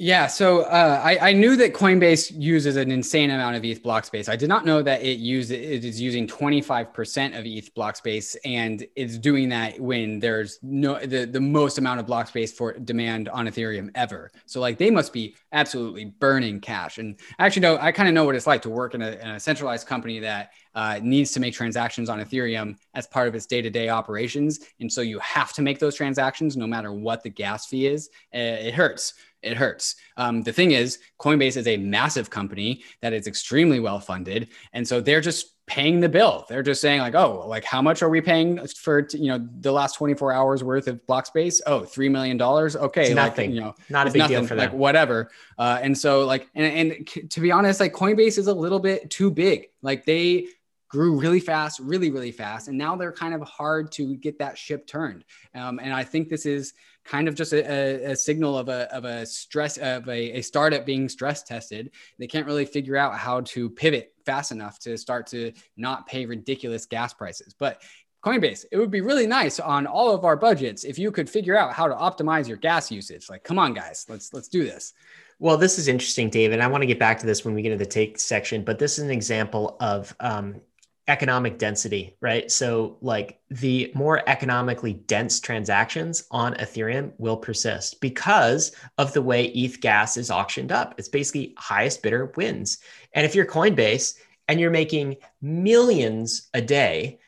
Yeah, so uh, I, I, knew that Coinbase uses an insane amount of ETH block space. I did not know that it use it is using 25% of ETH block space, and it's doing that when there's no the, the most amount of block space for demand on Ethereum ever. So like they must be absolutely burning cash. And actually, no, I kind of know what it's like to work in a, in a centralized company that uh, needs to make transactions on Ethereum as part of its day to day operations. And so you have to make those transactions no matter what the gas fee is. It hurts it hurts. Um, the thing is, Coinbase is a massive company that is extremely well funded, and so they're just paying the bill. They're just saying like, oh, like how much are we paying for you know the last 24 hours worth of block space? Oh, three million dollars. Okay, it's nothing. Like, you know, not a big nothing, deal for them. Like whatever. Uh, and so like, and, and to be honest, like Coinbase is a little bit too big. Like they grew really fast, really, really fast. And now they're kind of hard to get that ship turned. Um, and I think this is kind of just a, a, signal of a, of a stress of a, a startup being stress tested. They can't really figure out how to pivot fast enough to start to not pay ridiculous gas prices. But Coinbase, it would be really nice on all of our budgets if you could figure out how to optimize your gas usage. Like, come on, guys, let's let's do this. Well, this is interesting, David. I want to get back to this when we get into the take section, but this is an example of um, economic density, right? So, like the more economically dense transactions on Ethereum will persist because of the way ETH gas is auctioned up. It's basically highest bidder wins. And if you're Coinbase and you're making millions a day,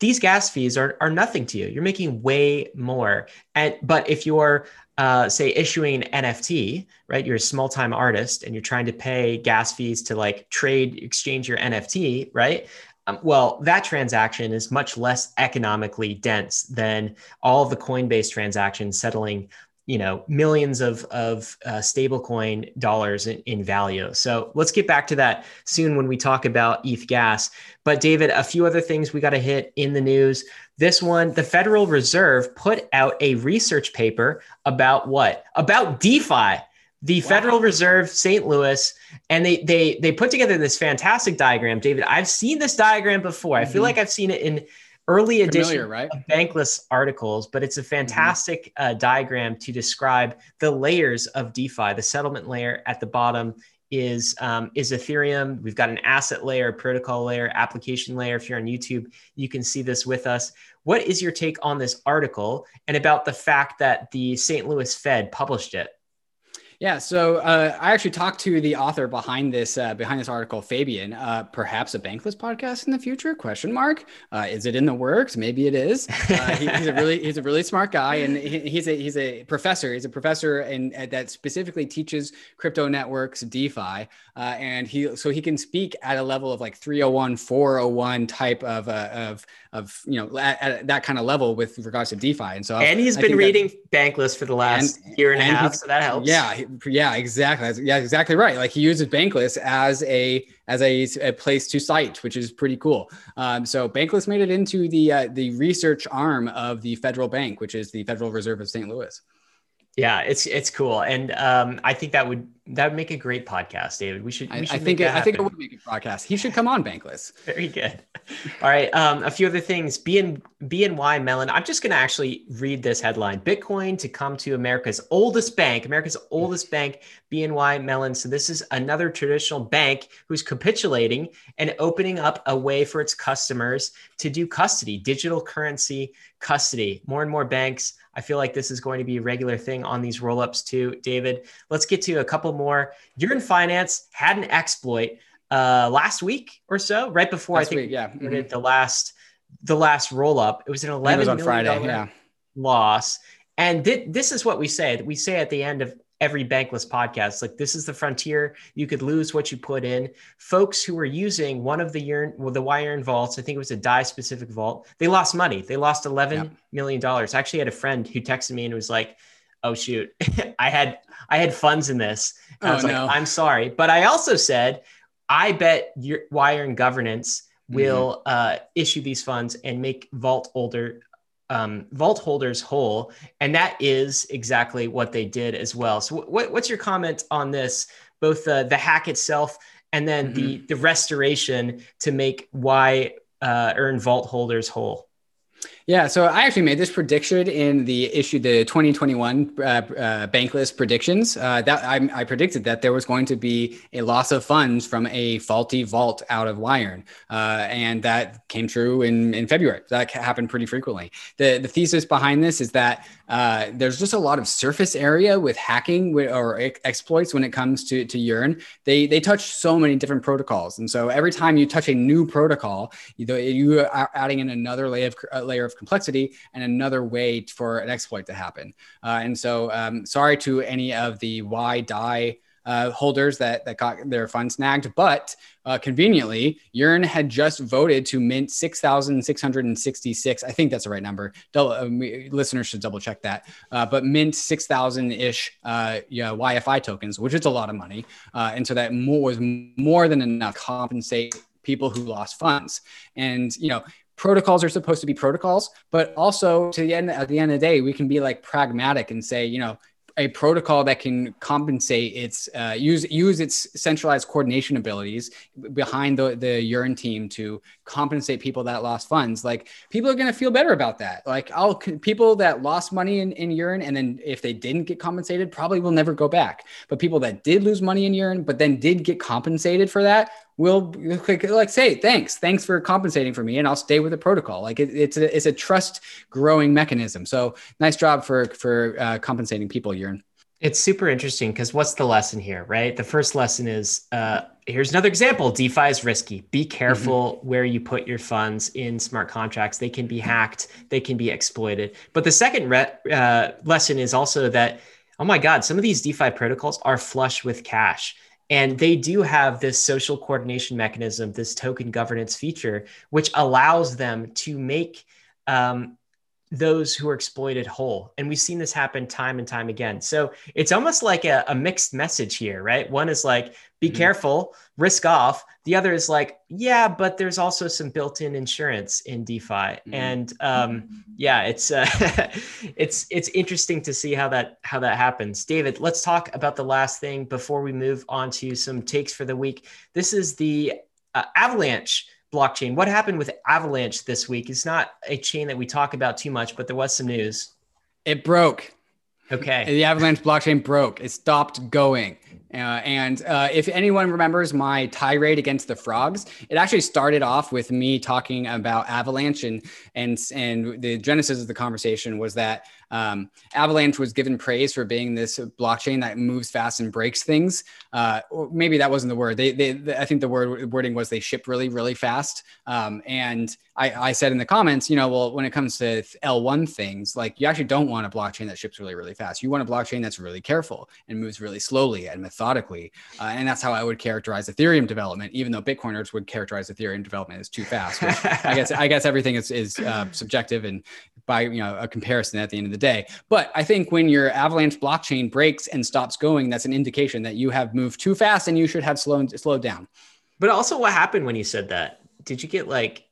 these gas fees are, are nothing to you. You're making way more. And but if you're uh, say issuing NFT, right? You're a small time artist and you're trying to pay gas fees to like trade, exchange your NFT, right? Um, well, that transaction is much less economically dense than all the Coinbase transactions settling, you know, millions of of uh, stablecoin dollars in, in value. So let's get back to that soon when we talk about ETH gas. But David, a few other things we got to hit in the news. This one, the Federal Reserve put out a research paper about what? About DeFi the wow. Federal Reserve St. Louis, and they they they put together this fantastic diagram. David, I've seen this diagram before. I feel mm-hmm. like I've seen it in early edition right? of Bankless articles, but it's a mm-hmm. fantastic mm-hmm. uh, diagram to describe the layers of DeFi. The settlement layer at the bottom is um, is Ethereum. We've got an asset layer, protocol layer, application layer. If you're on YouTube, you can see this with us. What is your take on this article and about the fact that the St. Louis Fed published it? Yeah, so uh, I actually talked to the author behind this uh, behind this article, Fabian. Uh, perhaps a bankless podcast in the future? Question mark. Uh, is it in the works? Maybe it is. Uh, he, he's a really he's a really smart guy, and he, he's a he's a professor. He's a professor and that specifically teaches crypto networks, DeFi, uh, and he so he can speak at a level of like 301, 401 type of of of you know at, at that kind of level with regards to DeFi. And so and he's I been reading that, Bankless for the last and, year and, and a half, so that helps. Yeah, yeah, exactly. Yeah, exactly right. Like he uses Bankless as a as a, a place to cite, which is pretty cool. Um, so Bankless made it into the uh, the research arm of the federal bank, which is the Federal Reserve of St. Louis. Yeah, it's it's cool, and um, I think that would that would make a great podcast, David. We should. We should I, think it, I think it would make a podcast. He should come on Bankless. Very good. All right, um, a few other things. BN BNY Mellon. I'm just going to actually read this headline: Bitcoin to come to America's oldest bank, America's oldest bank, BNY Mellon. So this is another traditional bank who's capitulating and opening up a way for its customers to do custody, digital currency custody. More and more banks I feel like this is going to be a regular thing on these rollups too, David. Let's get to a couple more. Yearn Finance had an exploit uh, last week or so, right before last I think week, yeah. Mm-hmm. the last the last roll up. It was an eleven was on Friday, yeah. loss. And th- this is what we say. We say at the end of every bankless podcast. Like this is the frontier. You could lose what you put in. Folks who were using one of the yearn, well, the Yearn vaults, I think it was a DAI specific vault, they lost money. They lost eleven yep. million dollars. I actually had a friend who texted me and was like, "Oh shoot, I had I had funds in this." And oh, I was no. like, "I'm sorry," but I also said, "I bet your Yearn governance." will mm-hmm. uh, issue these funds and make vault older um, vault holders whole. And that is exactly what they did as well. So, what, what's your comment on this, both the, the hack itself and then mm-hmm. the, the restoration to make why uh, Yearn vault holders whole? Yeah, so I actually made this prediction in the issue, the 2021 uh, uh, Bankless predictions. Uh, that I, I, predicted that there was going to be a loss of funds from a faulty vault out of Yearn, uh, and that came true in, in February. That happened pretty frequently. The the thesis behind this is that uh, there's just a lot of surface area with hacking or exploits when it comes to to Yearn. They they touch so many different protocols, and so every time you touch a new protocol, you, you are adding in another layer of uh, layer of complexity and another way for an exploit to happen. Uh, and so, um, sorry to any of the Y DAI uh, holders that, that got their funds snagged, but uh, conveniently, Yearn had just voted to mint 6,666. I think that's the right number. Double, uh, listeners should double check that. Uh, but mint 6,000 ish uh, yeah, YFI tokens, which is a lot of money. Uh, and so that more was more than enough to compensate people who lost funds. And, you know, protocols are supposed to be protocols, but also to the end at the end of the day, we can be like pragmatic and say, you know, a protocol that can compensate its uh, use use its centralized coordination abilities behind the the Yearn team to compensate people that lost funds like people are going to feel better about that. Like i'll people that lost money in, in Yearn and then if they didn't get compensated probably will never go back. But people that did lose money in Yearn but then did get compensated for that will like say thanks. Thanks for compensating for me and i'll stay with the protocol. Like it, it's a it's a trust growing mechanism. So nice job for for uh, compensating people Yearn it's super interesting because what's the lesson here right? The first lesson is uh, here's another example. Defi is risky. Be careful mm-hmm. where you put your funds in smart contracts. They can be hacked. They can be exploited. But the second re- uh, lesson is also that oh my god some of these defi protocols are flush with cash and they do have this social coordination mechanism, this token governance feature, which allows them to make um, those who are exploited whole. And we've seen this happen time and time again. So it's almost like a, a mixed message here, right? One is like, be mm-hmm. careful, risk off. The other is like, yeah, but there's also some built-in insurance in DeFi. Mm-hmm. And um, yeah, it's uh, it's it's interesting to see how that how that happens. David, let's talk about the last thing before we move on to some takes for the week. This is the uh, Avalanche blockchain. What happened with Avalanche this week? It's not a chain that we talk about too much, but there was some news. It broke. Okay. The Avalanche blockchain broke. It stopped going. Uh, and uh, if anyone remembers my tirade against the frogs, it actually started off with me talking about Avalanche, and and and the genesis of the conversation was that um, Avalanche was given praise for being this blockchain that moves fast and breaks things. Uh, maybe that wasn't the word. They, they, I think the word wording was they ship really, really fast. Um, and I, I said in the comments, you know, well, when it comes to L1 things, like you actually don't want a blockchain that ships really, really fast. You want a blockchain that's really careful and moves really slowly and methodically. Uh, and that's how I would characterize Ethereum development, even though Bitcoiners would characterize Ethereum development as too fast. I guess I guess everything is, is uh, subjective and by you know a comparison at the end of the day. But I think when your Avalanche blockchain breaks and stops going, that's an indication that you have moved too fast and you should have slowed slowed down. But also, what happened when you said that? Did you get like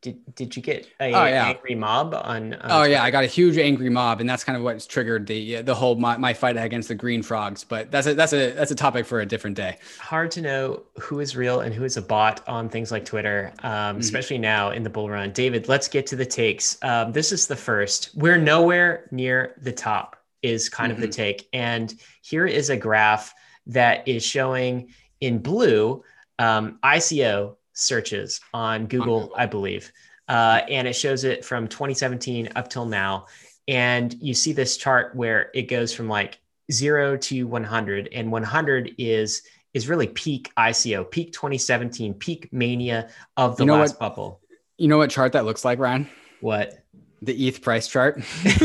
did, did you get a oh, yeah. angry mob on, on oh yeah i got a huge angry mob and that's kind of what's triggered the the whole my, my fight against the green frogs but that's a that's a that's a topic for a different day hard to know who is real and who is a bot on things like twitter um, mm-hmm. especially now in the bull run david let's get to the takes um, this is the first we're nowhere near the top is kind mm-hmm. of the mm-hmm. take and here is a graph that is showing in blue um, ico searches on Google, on Google. I believe. Uh, and it shows it from 2017 up till now. And you see this chart where it goes from like zero to 100, and 100 is is really peak ICO, peak 2017, peak mania of the you know last what, bubble. You know what chart that looks like, Ryan? What? The ETH price chart,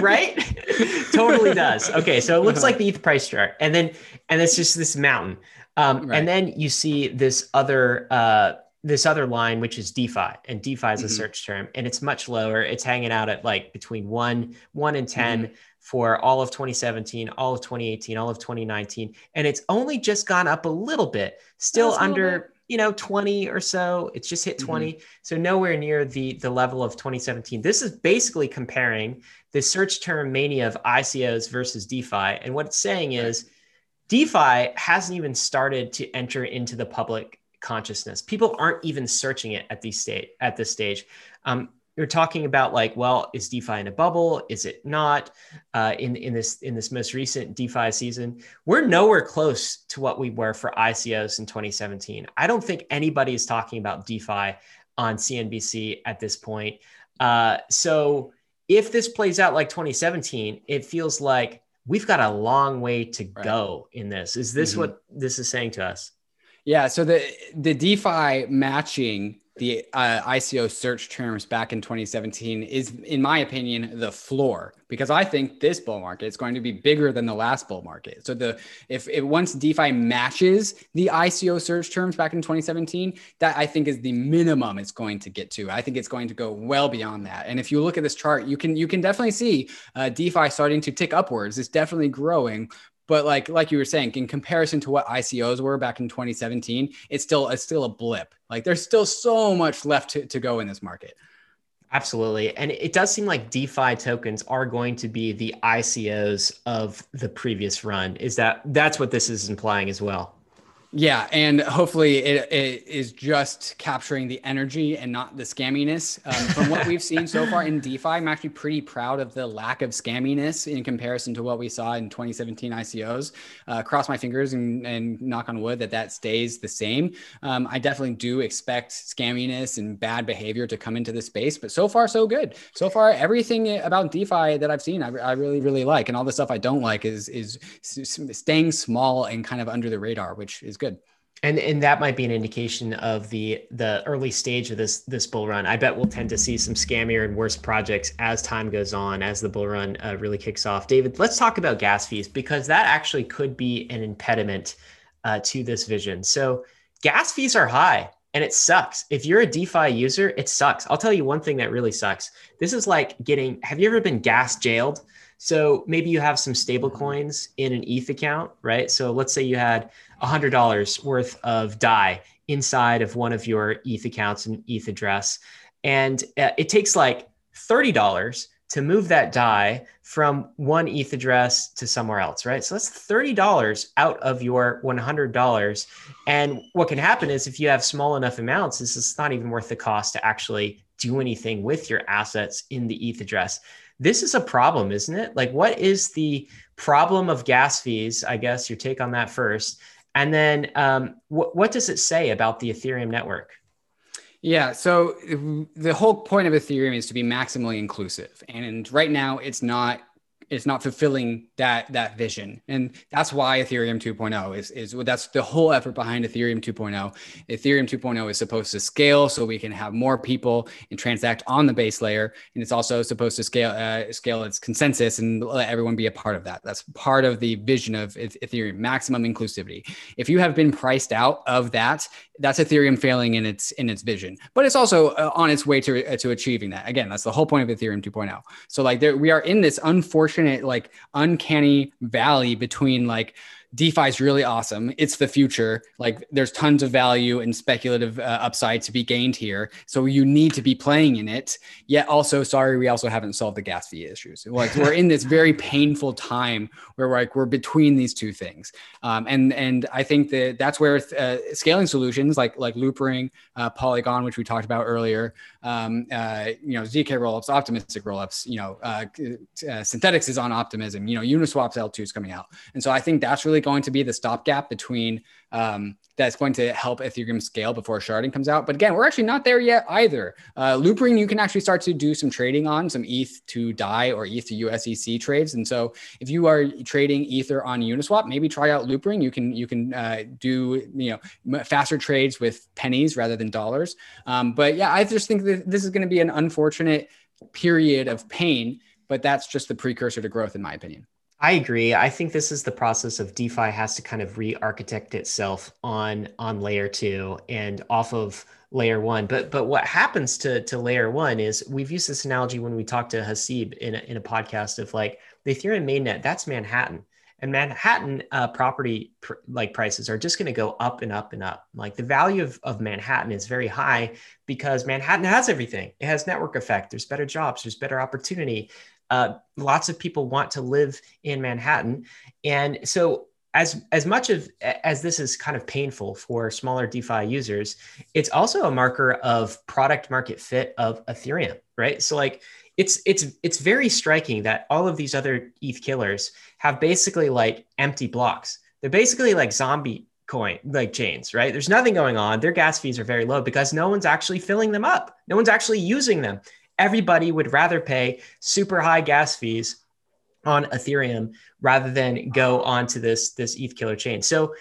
right? totally does. Okay, so it looks like the ETH price chart, and then and it's just this mountain. Um, right. And then you see this other uh, this other line, which is DeFi, and DeFi is a mm-hmm. search term, and it's much lower. It's hanging out at like between one one and 10 mm-hmm. for all of 2017, all of 2018, all of 2019, and it's only just gone up a little bit, still That's under you know 20 or so. It's just hit 20, mm-hmm. so nowhere near the the level of 2017. This is basically comparing the search term mania of ICOs versus DeFi, and what it's saying is DeFi hasn't even started to enter into the public consciousness. People aren't even searching it at these state at this stage. Um, you're talking about like, well, is DeFi in a bubble? Is it not? Uh, in in this in this most recent DeFi season, we're nowhere close to what we were for ICOs in 2017. I don't think anybody is talking about DeFi on CNBC at this point. Uh, so if this plays out like 2017, it feels like we've got a long way to right. go in this. Is this mm-hmm. what this is saying to us? Yeah. So the the DeFi matching the uh, ICO search terms back in 2017 is, in my opinion, the floor because I think this bull market is going to be bigger than the last bull market. So the if, if once DeFi matches the ICO search terms back in 2017, that I think is the minimum it's going to get to. I think it's going to go well beyond that. And if you look at this chart, you can you can definitely see uh, DeFi starting to tick upwards. It's definitely growing, but like like you were saying in comparison to what icos were back in 2017 it's still it's still a blip like there's still so much left to, to go in this market Absolutely. And it does seem like DeFi tokens are going to be the ICOs of the previous run. Is that that's what this is implying as well? Yeah, and hopefully it, it is just capturing the energy and not the scamminess. Um, from what we've seen so far in DeFi, I'm actually pretty proud of the lack of scamminess in comparison to what we saw in 2017 ICOs. Uh, cross my fingers and, and, knock on wood that that stays the same. Um, I definitely do expect scamminess and bad behavior to come into the space, but so far so good. So far, everything about DeFi that I've seen, I, I really really like, and all the stuff I don't like is is staying small and kind of under the radar, which is good and and that might be an indication of the the early stage of this this bull run. I bet we'll tend to see some scammier and worse projects as time goes on, as the bull run uh, really kicks off. David, let's talk about gas fees because that actually could be an impediment uh, to this vision. So gas fees are high. And it sucks. If you're a DeFi user, it sucks. I'll tell you one thing that really sucks. This is like getting, have you ever been gas jailed? So maybe you have some stable coins in an ETH account, right? So let's say you had $100 worth of DAI inside of one of your ETH accounts and ETH address. And uh, it takes like $30 to move that DAI from one ETH address to somewhere else, right? So that's $30 out of your $100. And what can happen is if you have small enough amounts, this is not even worth the cost to actually do anything with your assets in the ETH address. This is a problem, isn't it? Like, what is the problem of gas fees? I guess your take on that first. And then um, wh- what does it say about the Ethereum network? Yeah, so the whole point of Ethereum is to be maximally inclusive. And right now, it's not it's not fulfilling that that vision. And that's why ethereum 2.0 is is that's the whole effort behind ethereum 2.0 ethereum 2.0 is supposed to scale so we can have more people and transact on the base layer. And it's also supposed to scale uh, scale its consensus and let everyone be a part of that. That's part of the vision of ethereum maximum inclusivity. If you have been priced out of that that's ethereum failing in its in its vision. But it's also uh, on its way to uh, to achieving that. Again that's the whole point of ethereum 2.0 so like there we are in this unfortunate like uncanny valley between like DeFi is really awesome. It's the future. Like there's tons of value and speculative uh, upside to be gained here. So you need to be playing in it. Yet also, sorry, we also haven't solved the gas fee issues. Like we're in this very painful time where we're like we're between these two things. Um, and and I think that that's where uh, scaling solutions like like Loopring, uh, Polygon, which we talked about earlier, um, uh, you know, zk rollups, optimistic rollups, you know, uh, uh, Synthetix is on optimism. You know, Uniswap's L2 is coming out, and so I think that's really going to be the stopgap between um, that's going to help Ethereum scale before sharding comes out. But again, we're actually not there yet either. Uh, Loopring, you can actually start to do some trading on some ETH to DAI or ETH to USDC trades. And so if you are trading Ether on Uniswap, maybe try out Loopring. You can you can uh, do you know faster trades with pennies rather than dollars. Um, but yeah, I just think that this is going to be an unfortunate period of pain, but that's just the precursor to growth, in my opinion. I agree. I think this is the process of DeFi has to kind of re-architect itself on on layer two and off of layer one. But but what happens to to layer one is we've used this analogy when we talked to Haseeb in a, in a podcast of like the Ethereum mainnet. That's Manhattan, and Manhattan uh, property pr- like prices are just going to go up and up and up. Like the value of of Manhattan is very high because Manhattan has everything. It has network effect. There's better jobs. There's better opportunity uh, lots of people want to live in Manhattan, and so as as much of as this is kind of painful for smaller DeFi users, it's also a marker of product market fit of Ethereum, right? So like it's it's it's very striking that all of these other ETH killers have basically like empty blocks. They're basically like zombie coin like chains, right? There's nothing going on. Their gas fees are very low because no one's actually filling them up. No one's actually using them everybody would rather pay super high gas fees on Ethereum rather than go onto this this ETH killer chain. So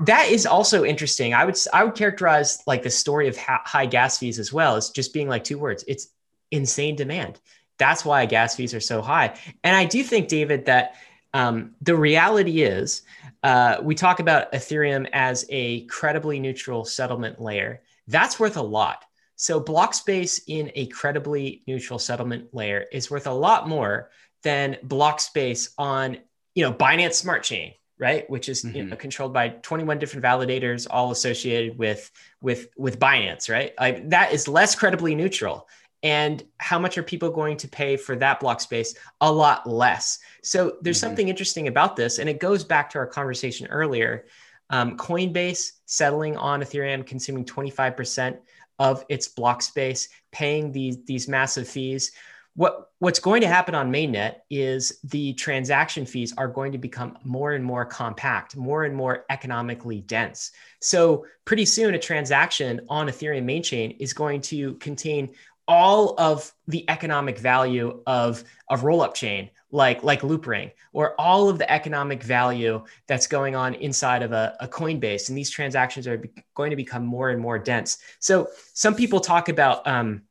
that is also interesting. I would I would characterize like the story of ha- high gas fees as well as just being like two words. It's insane demand. That's why gas fees are so high. And I do think, David, that um, the reality is uh, we talk about Ethereum as a credibly neutral settlement layer. That's worth a lot. So block space in a credibly neutral settlement layer is worth a lot more than block space on, you know, Binance Smart Chain, right? Which is mm-hmm. you know, controlled by 21 different validators, all associated with with with Binance, right? Like that is less credibly neutral. And how much are people going to pay for that block space? A lot less. So there's mm-hmm. something interesting about this. And it goes back to our conversation earlier. Um, Coinbase settling on Ethereum, consuming 25% of its block space, paying these, these massive fees. What what's going to happen on mainnet is the transaction fees are going to become more and more compact more and more economically dense. So pretty soon a transaction on ethereum main chain is going to contain all of the economic value of a roll-up chain like like loopring or all of the economic value that's going on inside of a, a coinbase and these transactions are going to become more and more dense so some people talk about um,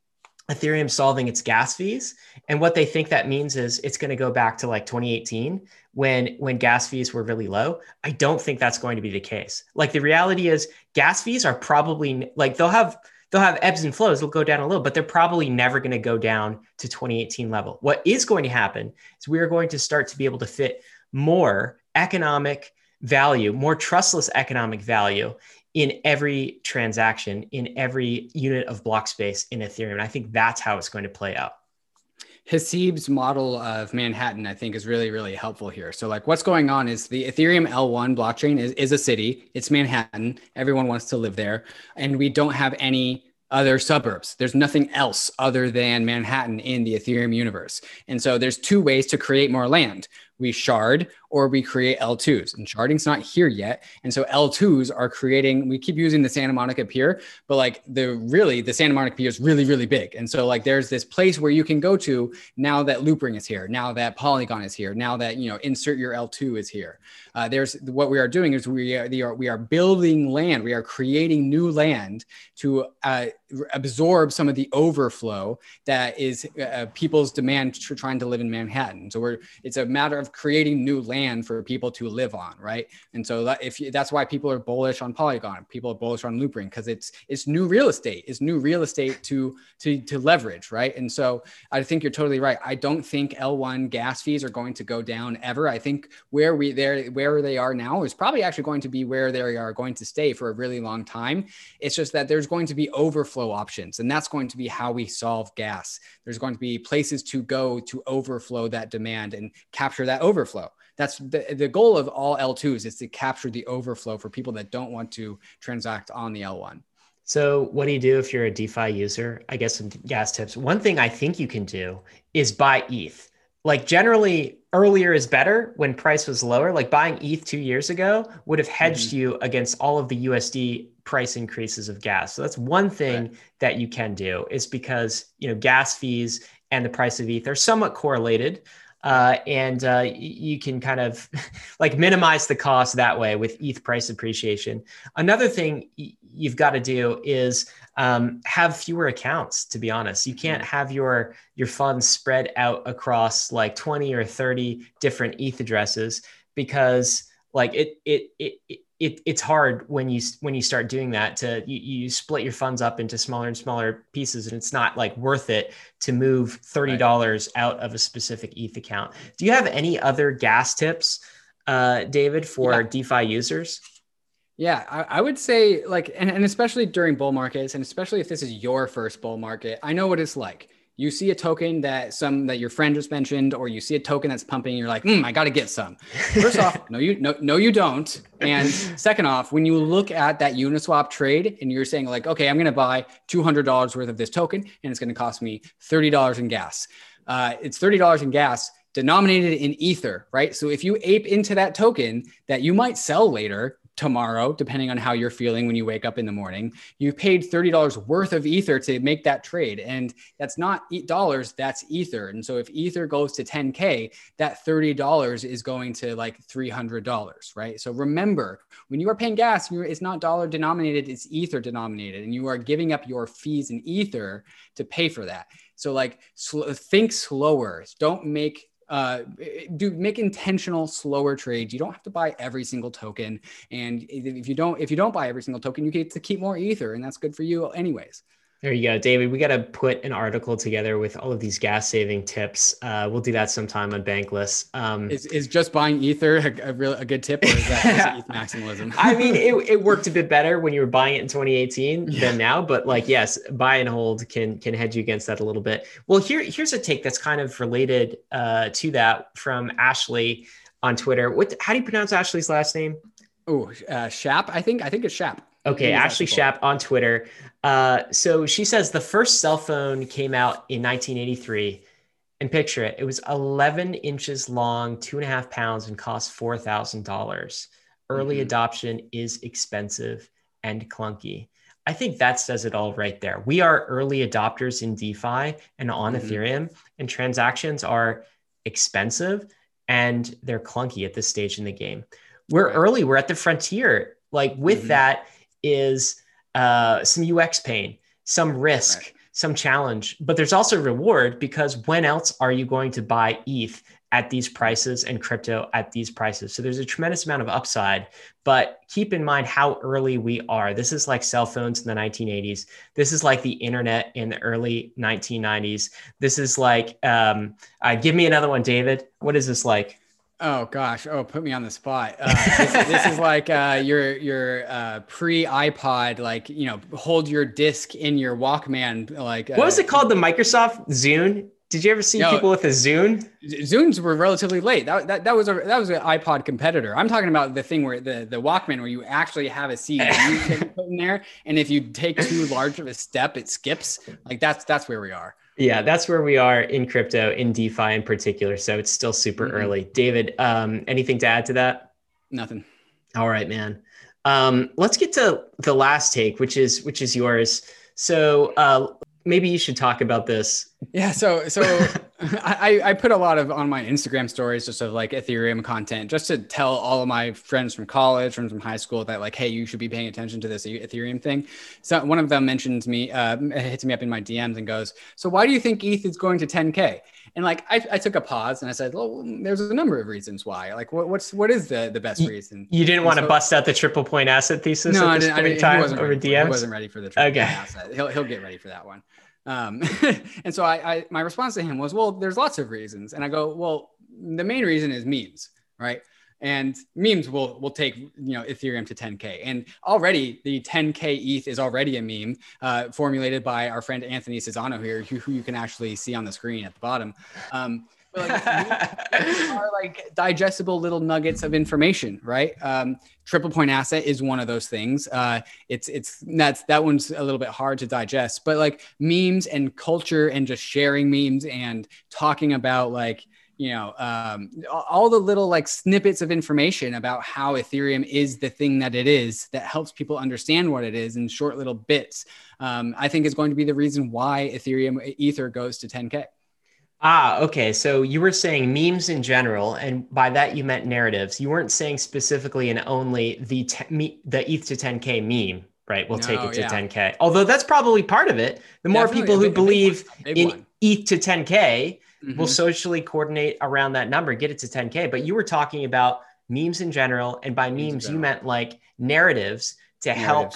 Ethereum solving its gas fees. And what they think that means is it's going to go back to like 2018 when when gas fees were really low. I don't think that's going to be the case. Like the reality is gas fees are probably like they'll have they'll have ebbs and flows, they'll go down a little, but they're probably never going to go down to 2018 level. What is going to happen is we are going to start to be able to fit more economic value, more trustless economic value in every transaction, in every unit of block space in Ethereum. And I think that's how it's going to play out. Haseeb's model of Manhattan, I think, is really, really helpful here. So, like, what's going on is the Ethereum L1 blockchain is, is a city, it's Manhattan. Everyone wants to live there. And we don't have any other suburbs. There's nothing else other than Manhattan in the Ethereum universe. And so, there's two ways to create more land we shard or we create L2s. And sharding's not here yet. And so L2s are creating, we keep using the Santa Monica Pier, but like the really, the Santa Monica Pier is really, really big. And so like there's this place where you can go to now that Loopring is here, now that Polygon is here, now that, you know, insert your L2 is here. Uh, there's what we are doing is we are, we are, we are building land. We are creating new land to uh, absorb some of the overflow that is uh, people's demand for trying to live in Manhattan. So we're, it's a matter of creating new land for people to live on, right? And so that if you, that's why people are bullish on Polygon, people are bullish on Loopring because it's it's new real estate, it's new real estate to to to leverage, right? And so I think you're totally right. I don't think L1 gas fees are going to go down ever. I think where we there where they are now is probably actually going to be where they are going to stay for a really long time. It's just that there's going to be overflow options, and that's going to be how we solve gas. There's going to be places to go to overflow that demand and capture that overflow. That's the, the goal of all L2s is to capture the overflow for people that don't want to transact on the L1. So, what do you do if you're a DeFi user? I guess some gas tips. One thing I think you can do is buy ETH. Like, generally, earlier is better when price was lower. Like, buying ETH two years ago would have hedged mm-hmm. you against all of the USD price increases of gas. So, that's one thing right. that you can do, is because, you know, gas fees and the price of ETH are somewhat correlated uh, and uh, you can kind of like minimize the cost that way with ETH price appreciation. Another thing you've got to do is um, have fewer accounts. To be honest, you can't mm-hmm. have your your funds spread out across like twenty or thirty different ETH addresses because like it it it it, it's hard when you when you start doing that to you, you split your funds up into smaller and smaller pieces and it's not like worth it to move $30 right. out of a specific eth account do you have any other gas tips uh, david for yeah. defi users yeah, I, I, would say like, and, and especially during bull markets, and especially if this is your first bull market, I know what it's like you see a token that some that your friend just mentioned, or you see a token that's pumping, you're like, mm, I got to get some. First off, no, you no, no, you don't. And second off, when you look at that Uniswap trade and you're saying like, okay, I'm going to buy two hundred dollars worth of this token, and it's going to cost me thirty dollars in gas. Uh, it's thirty dollars in gas denominated in ether, right? So if you ape into that token that you might sell later, tomorrow, depending on how you're feeling when you wake up in the morning. You paid $30 worth of Ether to make that trade. And that's not dollars, that's Ether. And so if Ether goes to 10K, that $30 is going to like $300, right? So remember, when you are paying gas, it's not dollar denominated, it's Ether denominated. And you are giving up your fees in Ether to pay for that. So like sl- think slower. Don't make uh, do make intentional slower trades. You don't have to buy every single token, and if you don't if you don't buy every single token, you get to keep more ether, and that's good for you anyways. There you go, David. We got to put an article together with all of these gas saving tips. Uh, we'll do that sometime on Bankless. Um, is, is just buying Ether a, a, real, a good tip, or is that maximalism? I mean, it, it worked a bit better when you were buying it in 2018 yeah. than now, but like, yes, buy and hold can can hedge you against that a little bit. Well, here here's a take that's kind of related uh, to that from Ashley on Twitter. What? How do you pronounce Ashley's last name? Oh, uh, Shap. I think I think it's Shap. Okay, Ashley Shap on Twitter. Uh, so she says the first cell phone came out in 1983. And picture it, it was 11 inches long, two and a half pounds, and cost $4,000. Early mm-hmm. adoption is expensive and clunky. I think that says it all right there. We are early adopters in DeFi and on mm-hmm. Ethereum, and transactions are expensive and they're clunky at this stage in the game. We're early, we're at the frontier. Like with mm-hmm. that is uh, some UX pain, some risk, right. some challenge, but there's also reward because when else are you going to buy ETH at these prices and crypto at these prices? So there's a tremendous amount of upside, but keep in mind how early we are. This is like cell phones in the 1980s. This is like the internet in the early 1990s. This is like, um, uh, give me another one, David. What is this like? Oh gosh! Oh, put me on the spot. Uh, this, this, is like uh, your your uh, pre iPod, like you know, hold your disc in your Walkman. Like what was uh, it called? The Microsoft Zune. Did you ever see no, people with a Zune? Zunes were relatively late. That, that, that was a that was an iPod competitor. I'm talking about the thing where the the Walkman where you actually have a seed you put in there, and if you take too large of a step, it skips. Like that's that's where we are. Yeah, that's where we are in crypto, in DeFi in particular. So it's still super mm-hmm. early. David, um, anything to add to that? Nothing. All right, man. Um, let's get to the last take, which is which is yours. So uh, maybe you should talk about this. Yeah. So so I, I put a lot of on my Instagram stories just of like Ethereum content, just to tell all of my friends from college, friends from high school that like, hey, you should be paying attention to this Ethereum thing. So one of them mentions me, uh, hits me up in my DMs and goes, "So why do you think ETH is going to 10k?" And like I, I took a pause and I said, "Well, there's a number of reasons why. Like, what, what's what is the the best reason?" You didn't and want so, to bust out the triple point asset thesis no, at this I didn't, point in time over DMs. He wasn't ready for the triple okay. point asset. He'll he'll get ready for that one. Um, and so I, I, my response to him was, well, there's lots of reasons. And I go, well, the main reason is memes, right? And memes will will take you know Ethereum to 10k, and already the 10k ETH is already a meme uh, formulated by our friend Anthony Sassano here, who, who, you can actually see on the screen at the bottom. Um, like, are like digestible little nuggets of information, right? Um, triple point asset is one of those things. Uh, it's it's that's that one's a little bit hard to digest, but like memes and culture and just sharing memes and talking about like you know um, all the little like snippets of information about how ethereum is the thing that it is that helps people understand what it is in short little bits um, i think is going to be the reason why ethereum ether goes to 10k Ah, okay. So you were saying memes in general, and by that you meant narratives. You weren't saying specifically and only the te- me- the ETH to 10k meme, right? We'll no, take it to yeah. 10k. Although that's probably part of it. The more Definitely people who believe in one. ETH to 10k mm-hmm. will socially coordinate around that number, get it to 10k. But you were talking about memes in general, and by memes, memes you meant like narratives to narratives. help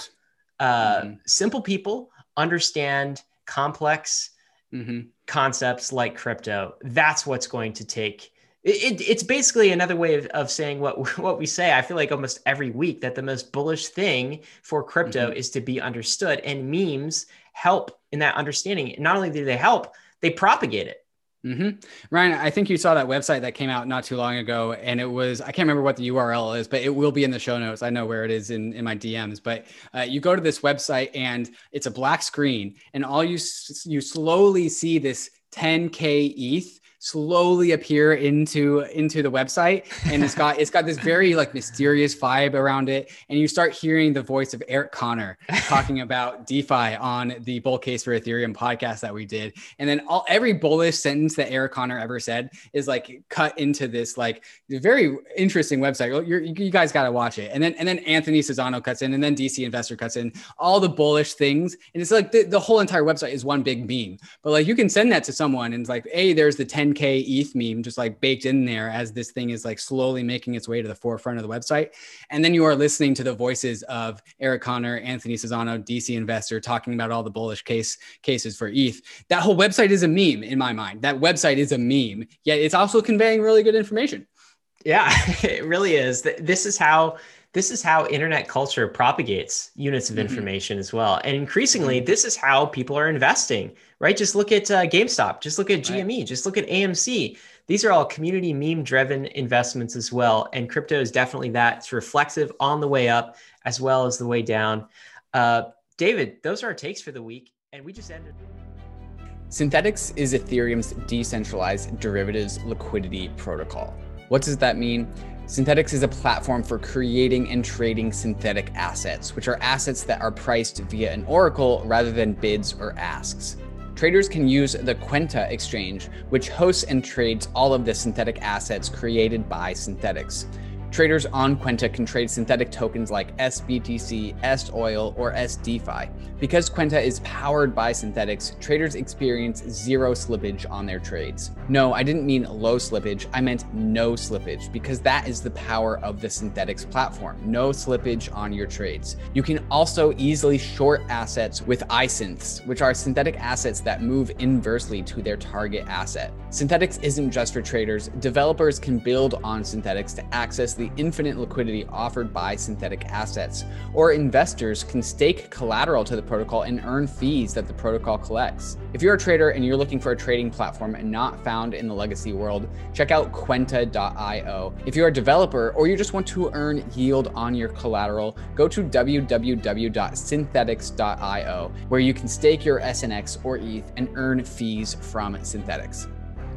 uh, mm-hmm. simple people understand complex. Mm-hmm concepts like crypto. That's what's going to take. It, it, it's basically another way of, of saying what what we say. I feel like almost every week that the most bullish thing for crypto mm-hmm. is to be understood, and memes help in that understanding. Not only do they help, they propagate it. Mm-hmm. Ryan, I think you saw that website that came out not too long ago, and it was I can't remember what the URL is, but it will be in the show notes. I know where it is in, in my DMs. But uh, you go to this website, and it's a black screen, and all you you slowly see this 10k ETH slowly appear into into the website and it's got it's got this very like mysterious vibe around it and you start hearing the voice of Eric Connor talking about DeFi on the bull case for Ethereum podcast that we did and then all every bullish sentence that Eric Connor ever said is like cut into this like very interesting website. You're, you guys got to watch it. And then and then Anthony Sassano cuts in and then DC investor cuts in all the bullish things and it's like the, the whole entire website is one big meme. But like you can send that to someone and it's like hey there's the 10 10K ETH meme just like baked in there as this thing is like slowly making its way to the forefront of the website. And then you are listening to the voices of Eric Connor, Anthony Sassano, DC Investor talking about all the bullish case cases for ETH. That whole website is a meme in my mind. That website is a meme, yet it's also conveying really good information. Yeah, it really is. This is how this is how internet culture propagates units of mm-hmm. information mm-hmm. as well. And increasingly, mm-hmm. this is how people are investing, right? Just look at uh, GameStop, just look at GME, right. just look at AMC. These are all community meme driven investments as well. And crypto is definitely that. It's reflexive on the way up as well as the way down. Uh, David, those are our takes for the week. And we just ended. Synthetix is Ethereum's decentralized derivatives liquidity protocol. What does that mean? Synthetix is a platform for creating and trading synthetic assets, which are assets that are priced via an oracle rather than bids or asks. Traders can use the Kwenta exchange, which hosts and trades all of the synthetic assets created by Synthetix. Traders on Kwenta can trade synthetic tokens like SBTC, SOil, or SDeFi. Because Kwenta is powered by Synthetix, traders experience zero slippage on their trades. No, I didn't mean low slippage, I meant no slippage, because that is the power of the Synthetix platform. No slippage on your trades. You can also easily short assets with iSynths, which are synthetic assets that move inversely to their target asset. Synthetix isn't just for traders, developers can build on Synthetix to access the infinite liquidity offered by synthetic assets, or investors can stake collateral to the protocol and earn fees that the protocol collects. If you're a trader and you're looking for a trading platform and not found in the legacy world, check out Kwenta.io. If you're a developer or you just want to earn yield on your collateral, go to www.synthetix.io, where you can stake your SNX or ETH and earn fees from Synthetix.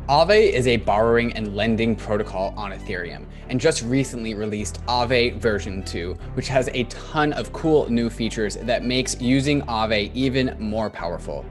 Aave is a borrowing and lending protocol on Ethereum and just recently released Aave version 2, which has a ton of cool new features that makes using Aave even more powerful.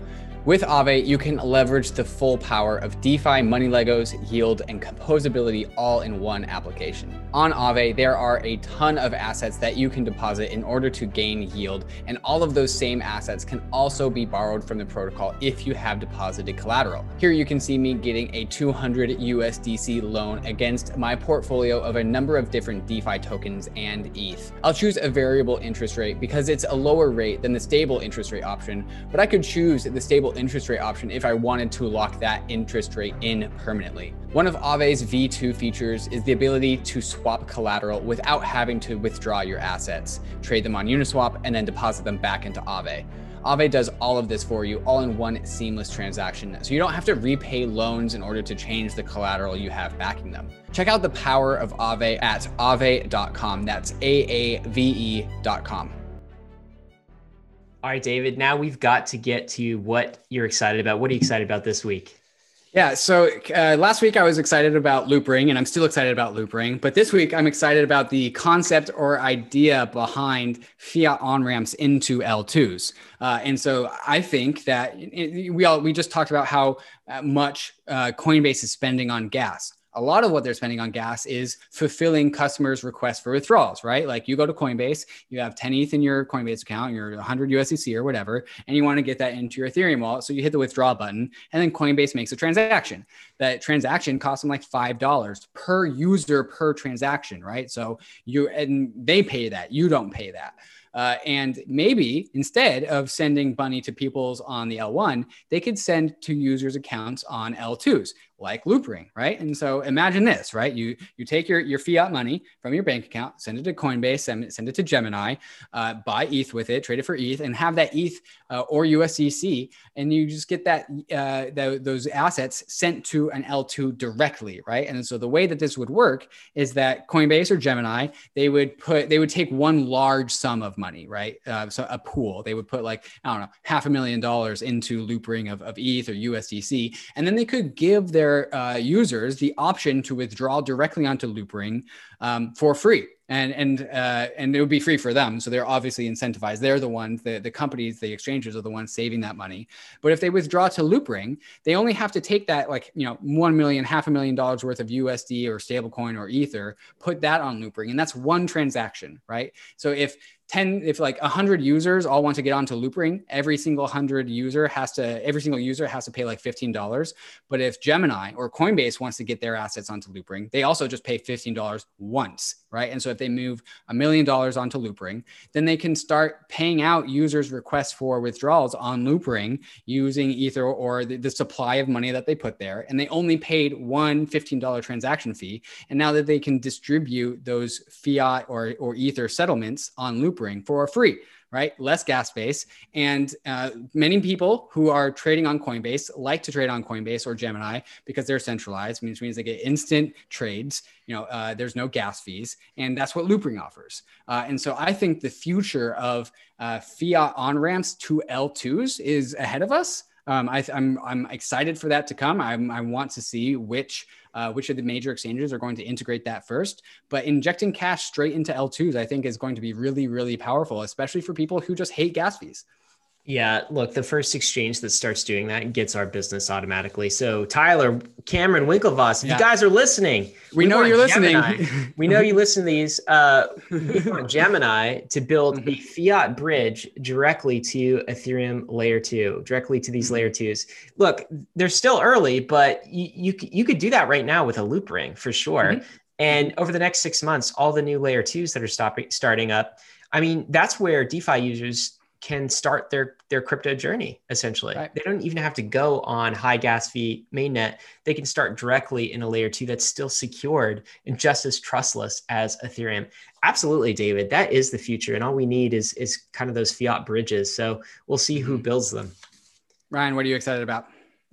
With Aave, you can leverage the full power of DeFi, money Legos, yield, and composability all in one application. On Aave, there are a ton of assets that you can deposit in order to gain yield, and all of those same assets can also be borrowed from the protocol if you have deposited collateral. Here you can see me getting a 200 USDC loan against my portfolio of a number of different DeFi tokens and ETH. I'll choose a variable interest rate because it's a lower rate than the stable interest rate option, but I could choose the stable interest rate option if I wanted to lock that interest rate in permanently. One of Aave's V2 features is the ability to swap collateral without having to withdraw your assets, trade them on Uniswap, and then deposit them back into Aave. Aave does all of this for you all in one seamless transaction. So you don't have to repay loans in order to change the collateral you have backing them. Check out the power of Aave at aave.com. That's A A V E.com. All right, David, now we've got to get to what you're excited about. What are you excited about this week? Yeah, so uh, last week I was excited about Loopring, and I'm still excited about Loopring. But this week I'm excited about the concept or idea behind fiat on ramps into L2s. Uh, and so I think that we all we just talked about how uh, much uh, Coinbase is spending on gas a lot of what they're spending on gas is fulfilling customers' requests for withdrawals, right? Like you go to Coinbase, you have 10 ETH in your Coinbase account, you're 100 USDC or whatever, and you want to get that into your Ethereum wallet. So you hit the withdraw button, and then Coinbase makes a transaction. That transaction costs them like $5 per user per transaction, right? So you, and they pay that, you don't pay that. Uh, and maybe instead of sending money to people's on the L1, they could send to users' accounts on L2s like Loopring, right? And so imagine this, right? You you take your, your fiat money from your bank account, send it to Coinbase, send it, send it to Gemini, uh, buy ETH with it, trade it for ETH, and have that ETH uh, or USDC, and you just get that uh, the, those assets sent to an L2 directly, right? And so the way that this would work is that Coinbase or Gemini, they would put they would take one large sum of money, right? Uh, so a pool, they would put like I don't know half a million dollars into Loopring of, of ETH or USDC, and then they could give their uh, users the option to withdraw directly onto Loopring um, for free and and uh, and it would be free for them. So they're obviously incentivized. They're the ones, the, the companies, the exchanges are the ones saving that money. But if they withdraw to Loopring, they only have to take that like you know one million, half a million dollars worth of USD or stablecoin or Ether, put that on Loopring, and that's one transaction, right? So if 10 if like 100 users all want to get onto loopring every single 100 user has to every single user has to pay like $15 but if gemini or coinbase wants to get their assets onto loopring they also just pay $15 once right? And so if they move a million dollars onto loopring then they can start paying out users requests for withdrawals on loopring using ether or the, the supply of money that they put there. And they only paid one $15 transaction fee. And now that they can distribute those fiat or, or ether settlements on loopring For free, right? Less gas space. And uh, many people who are trading on Coinbase like to trade on Coinbase or Gemini because they're centralized, which means they get instant trades. You know, uh, there's no gas fees, and that's what Loopring offers. Uh, and so I think the future of uh, fiat on ramps to L2s is ahead of us. Um, I, am I'm, I'm excited for that to come. I'm, I want to see which uh, which of the major exchanges are going to integrate that first. But injecting cash straight into L2s, I think, is going to be really, really powerful, especially for people who just hate gas fees. Yeah, look, the first exchange that starts doing that gets our business automatically. So, Tyler, Cameron, Winklevoss, if yeah. you guys are listening, we, we know you're Gemini. listening. we know you listen to these. Uh, we want Gemini to build mm-hmm. a fiat bridge directly to Ethereum layer two, directly to these mm-hmm. layer twos. Look, they're still early, but you, you, you could do that right now with a Loopring for sure. Mm-hmm. And over the next six months, all the new layer twos that are stopping, starting up, I mean, that's where DeFi users can start their their crypto journey essentially. Right. They don't even have to go on high gas fee mainnet. They can start directly in a layer two that's still secured and just as trustless as Ethereum. Absolutely, David. That is the future, and all we need is is kind of those fiat bridges. So we'll see who mm-hmm. builds them. Ryan, what are you excited about?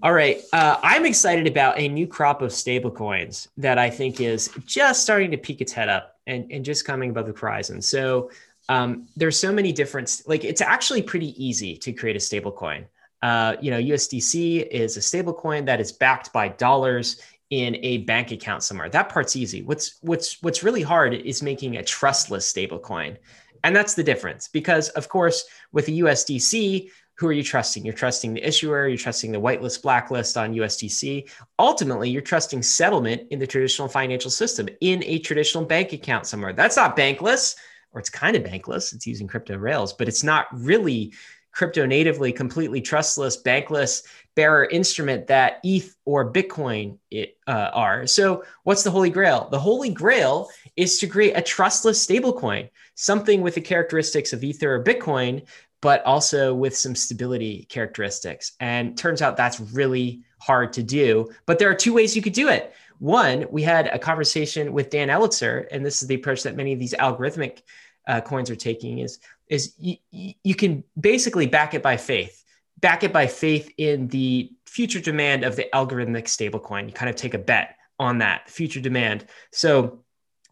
All right. Uh, I'm excited about a new crop of stablecoins that I think is just starting to peek its head up and, and just coming above the horizon. So um, there's so many different like it's actually pretty easy to create a stable coin. Uh, you know usdc is a stable coin that is backed by dollars in a bank account somewhere. That part's easy. What's what's what's really hard is making a trustless stable coin. And that's the difference because of course with a usdc who are you trusting? You're trusting the issuer you're trusting the whitelist blacklist on usdc ultimately you're trusting settlement in the traditional financial system in a traditional bank account somewhere. That's not bankless or it's kind of bankless. It's using crypto rails, but it's not really crypto natively, completely trustless, bankless bearer instrument that ETH or Bitcoin it, uh, are. So, what's the Holy Grail? The Holy Grail is to create a trustless stablecoin, something with the characteristics of Ether or Bitcoin, but also with some stability characteristics. And turns out that's really hard to do. But there are two ways you could do it. One, we had a conversation with Dan Elitzer, and this is the approach that many of these algorithmic uh, coins are taking is is you, you can basically back it by faith, back it by faith in the future demand of the algorithmic stablecoin. You kind of take a bet on that future demand. So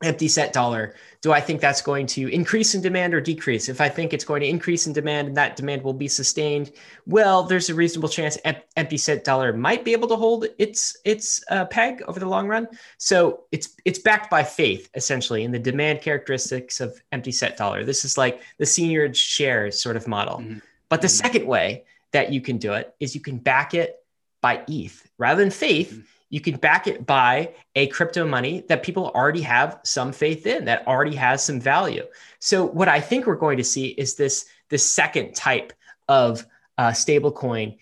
empty set dollar do i think that's going to increase in demand or decrease? If i think it's going to increase in demand and that demand will be sustained well there's a reasonable chance empty set dollar might be able to hold its its uh, peg over the long run. So it's it's backed by faith essentially in the demand characteristics of empty set dollar. This is like the seigniorage shares sort of model. Mm-hmm. but the mm-hmm. second way that you can do it is you can back it by eth rather than faith mm-hmm you can back it by a crypto money that people already have some faith in that already has some value. So what i think we're going to see is this this second type of uh, stable coin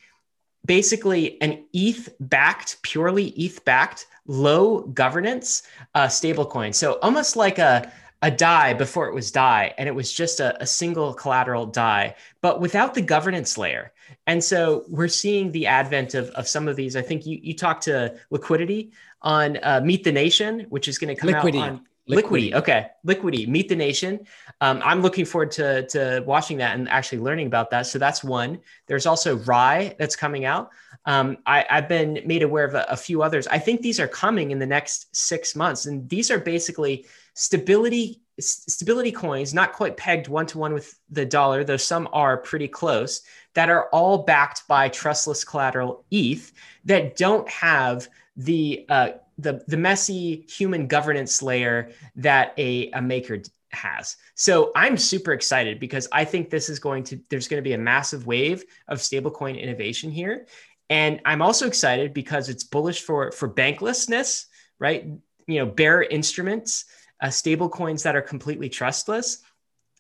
basically an eth backed purely eth backed low governance uh, stable coin so almost like a a DAI before it was DAI and it was just a, a single collateral DAI but without the governance layer and so we're seeing the advent of, of some of these. I think you, you talked to Liquity on uh, Meet the Nation, which is going to come Liquity. out on Liquity. Okay. Liquity, Meet the Nation. Um, I'm looking forward to, to watching that and actually learning about that. So that's one. There's also RAI that's coming out. Um, I, have been made aware of a, a, few others. I think these are coming in the next six months. And these are basically stability stability coins, not quite pegged one to one with the dollar, though some are pretty close, that are all backed by trustless collateral ETH that don't have the uh, the the messy human governance layer that a, a maker has. So I'm super excited because I think this is going to there's going to be a massive wave of stablecoin innovation here. And I'm also excited because it's bullish for for banklessness, right? You know, bearer instruments, uh, stable coins that are completely trustless.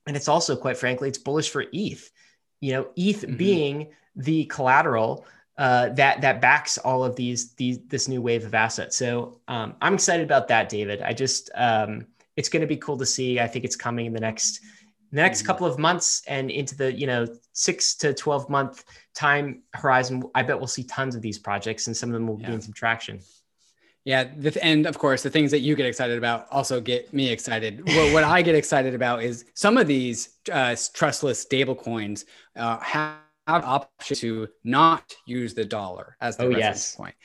And it's also, quite frankly, it's bullish for ETH. You know, ETH mm-hmm. being the collateral uh, that that backs all of these these this new wave of assets. So um, I'm excited about that, David. I just um, it's going to be cool to see. I think it's coming in the next the next mm-hmm. couple of months and into the you know six to 12 month time horizon i bet we'll see tons of these projects and some of them will yeah. gain some traction yeah the, and of course the things that you get excited about also get me excited. What, what i get excited about is some of these uh, trustless stable coins uh, have option to not use the dollar as the oh, reference yes. point.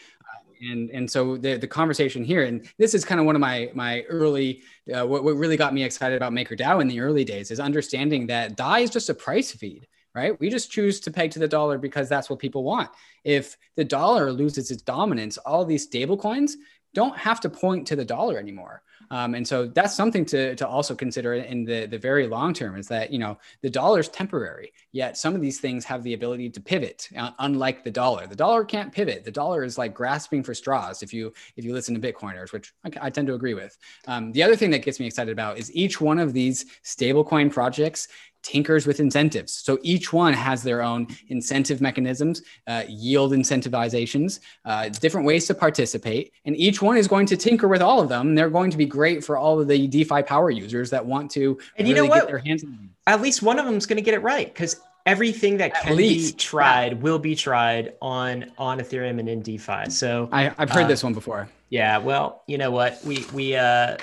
And and so the the conversation here and this is kind of one of my my early uh, what, what really got me excited about MakerDAO in the early days is understanding that DAI is just a price feed right? We just choose to peg to the dollar because that's what people want. If the dollar loses its dominance all these stable coins don't have to point to the dollar anymore um, and so that's something to, to also consider in the, the very long term is that, you know, the dollar is temporary, yet some of these things have the ability to pivot, uh, unlike the dollar. The dollar can't pivot. The dollar is like grasping for straws if you if you listen to Bitcoiners, which I, I tend to agree with. Um, the other thing that gets me excited about is each one of these stablecoin projects tinkers with incentives. So each one has their own incentive mechanisms, uh, yield incentivizations, uh, different ways to participate. And each one is going to tinker with all of them. They're going to be great for all of the DeFi power users that want to and really you know what? get their hands on them. At least one of them is going to get it right because everything that At can least. be tried yeah. will be tried on on Ethereum and in DeFi. So I, have heard uh, this one before. Yeah, well, you know what? We we uh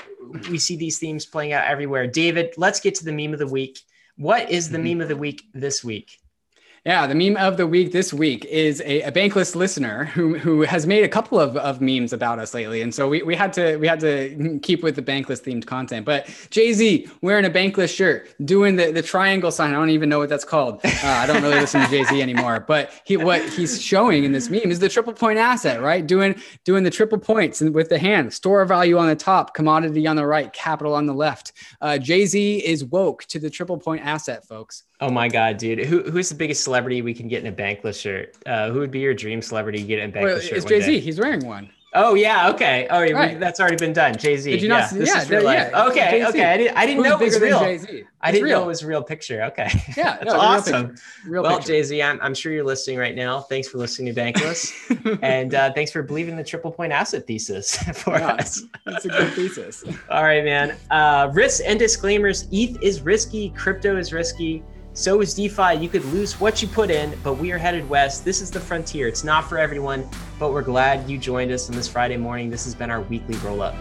we see these themes playing out everywhere. David, let's get to the meme of the week. What is the mm-hmm. meme of the week this week? Yeah, the meme of the week this week is a, a, bankless listener who, who has made a couple of, of memes about us lately. And so we, we had to we had to keep with the bankless themed content. But Jay-Z wearing a bankless shirt, doing the, the triangle sign. I don't even know what that's called. Uh, I don't really listen to Jay-Z anymore. But he what he's showing in this meme is the triple point asset, right? Doing doing the triple points with the hand, store value on the top, commodity on the right, capital on the left. Uh, Jay-Z is woke to the triple point asset, folks. Oh my god, dude! Who who's the biggest celebrity we can get in a bankless shirt? Uh, who would be your dream celebrity to get in a bankless well, shirt? It's Jay Z. He's wearing one. Oh yeah, okay. Oh, yeah, right. that's already been done. Jay Z. Did you not? Yeah, this yeah, is real life. Yeah. Okay, Jay-Z. okay. I didn't. I didn't know it was real. Jay-Z? I didn't real. know it was a real picture. Okay. Yeah, that's no, awesome. Real, real well, Jay Z, I'm, I'm sure you're listening right now. Thanks for listening to Bankless, and uh, thanks for believing the triple point asset thesis for yeah, us. That's a good thesis. All right, man. Uh, risks and disclaimers. ETH is risky. Crypto is risky. So is DeFi. You could lose what you put in, but we are headed west. This is the frontier. It's not for everyone, but we're glad you joined us on this Friday morning. This has been our weekly roll up.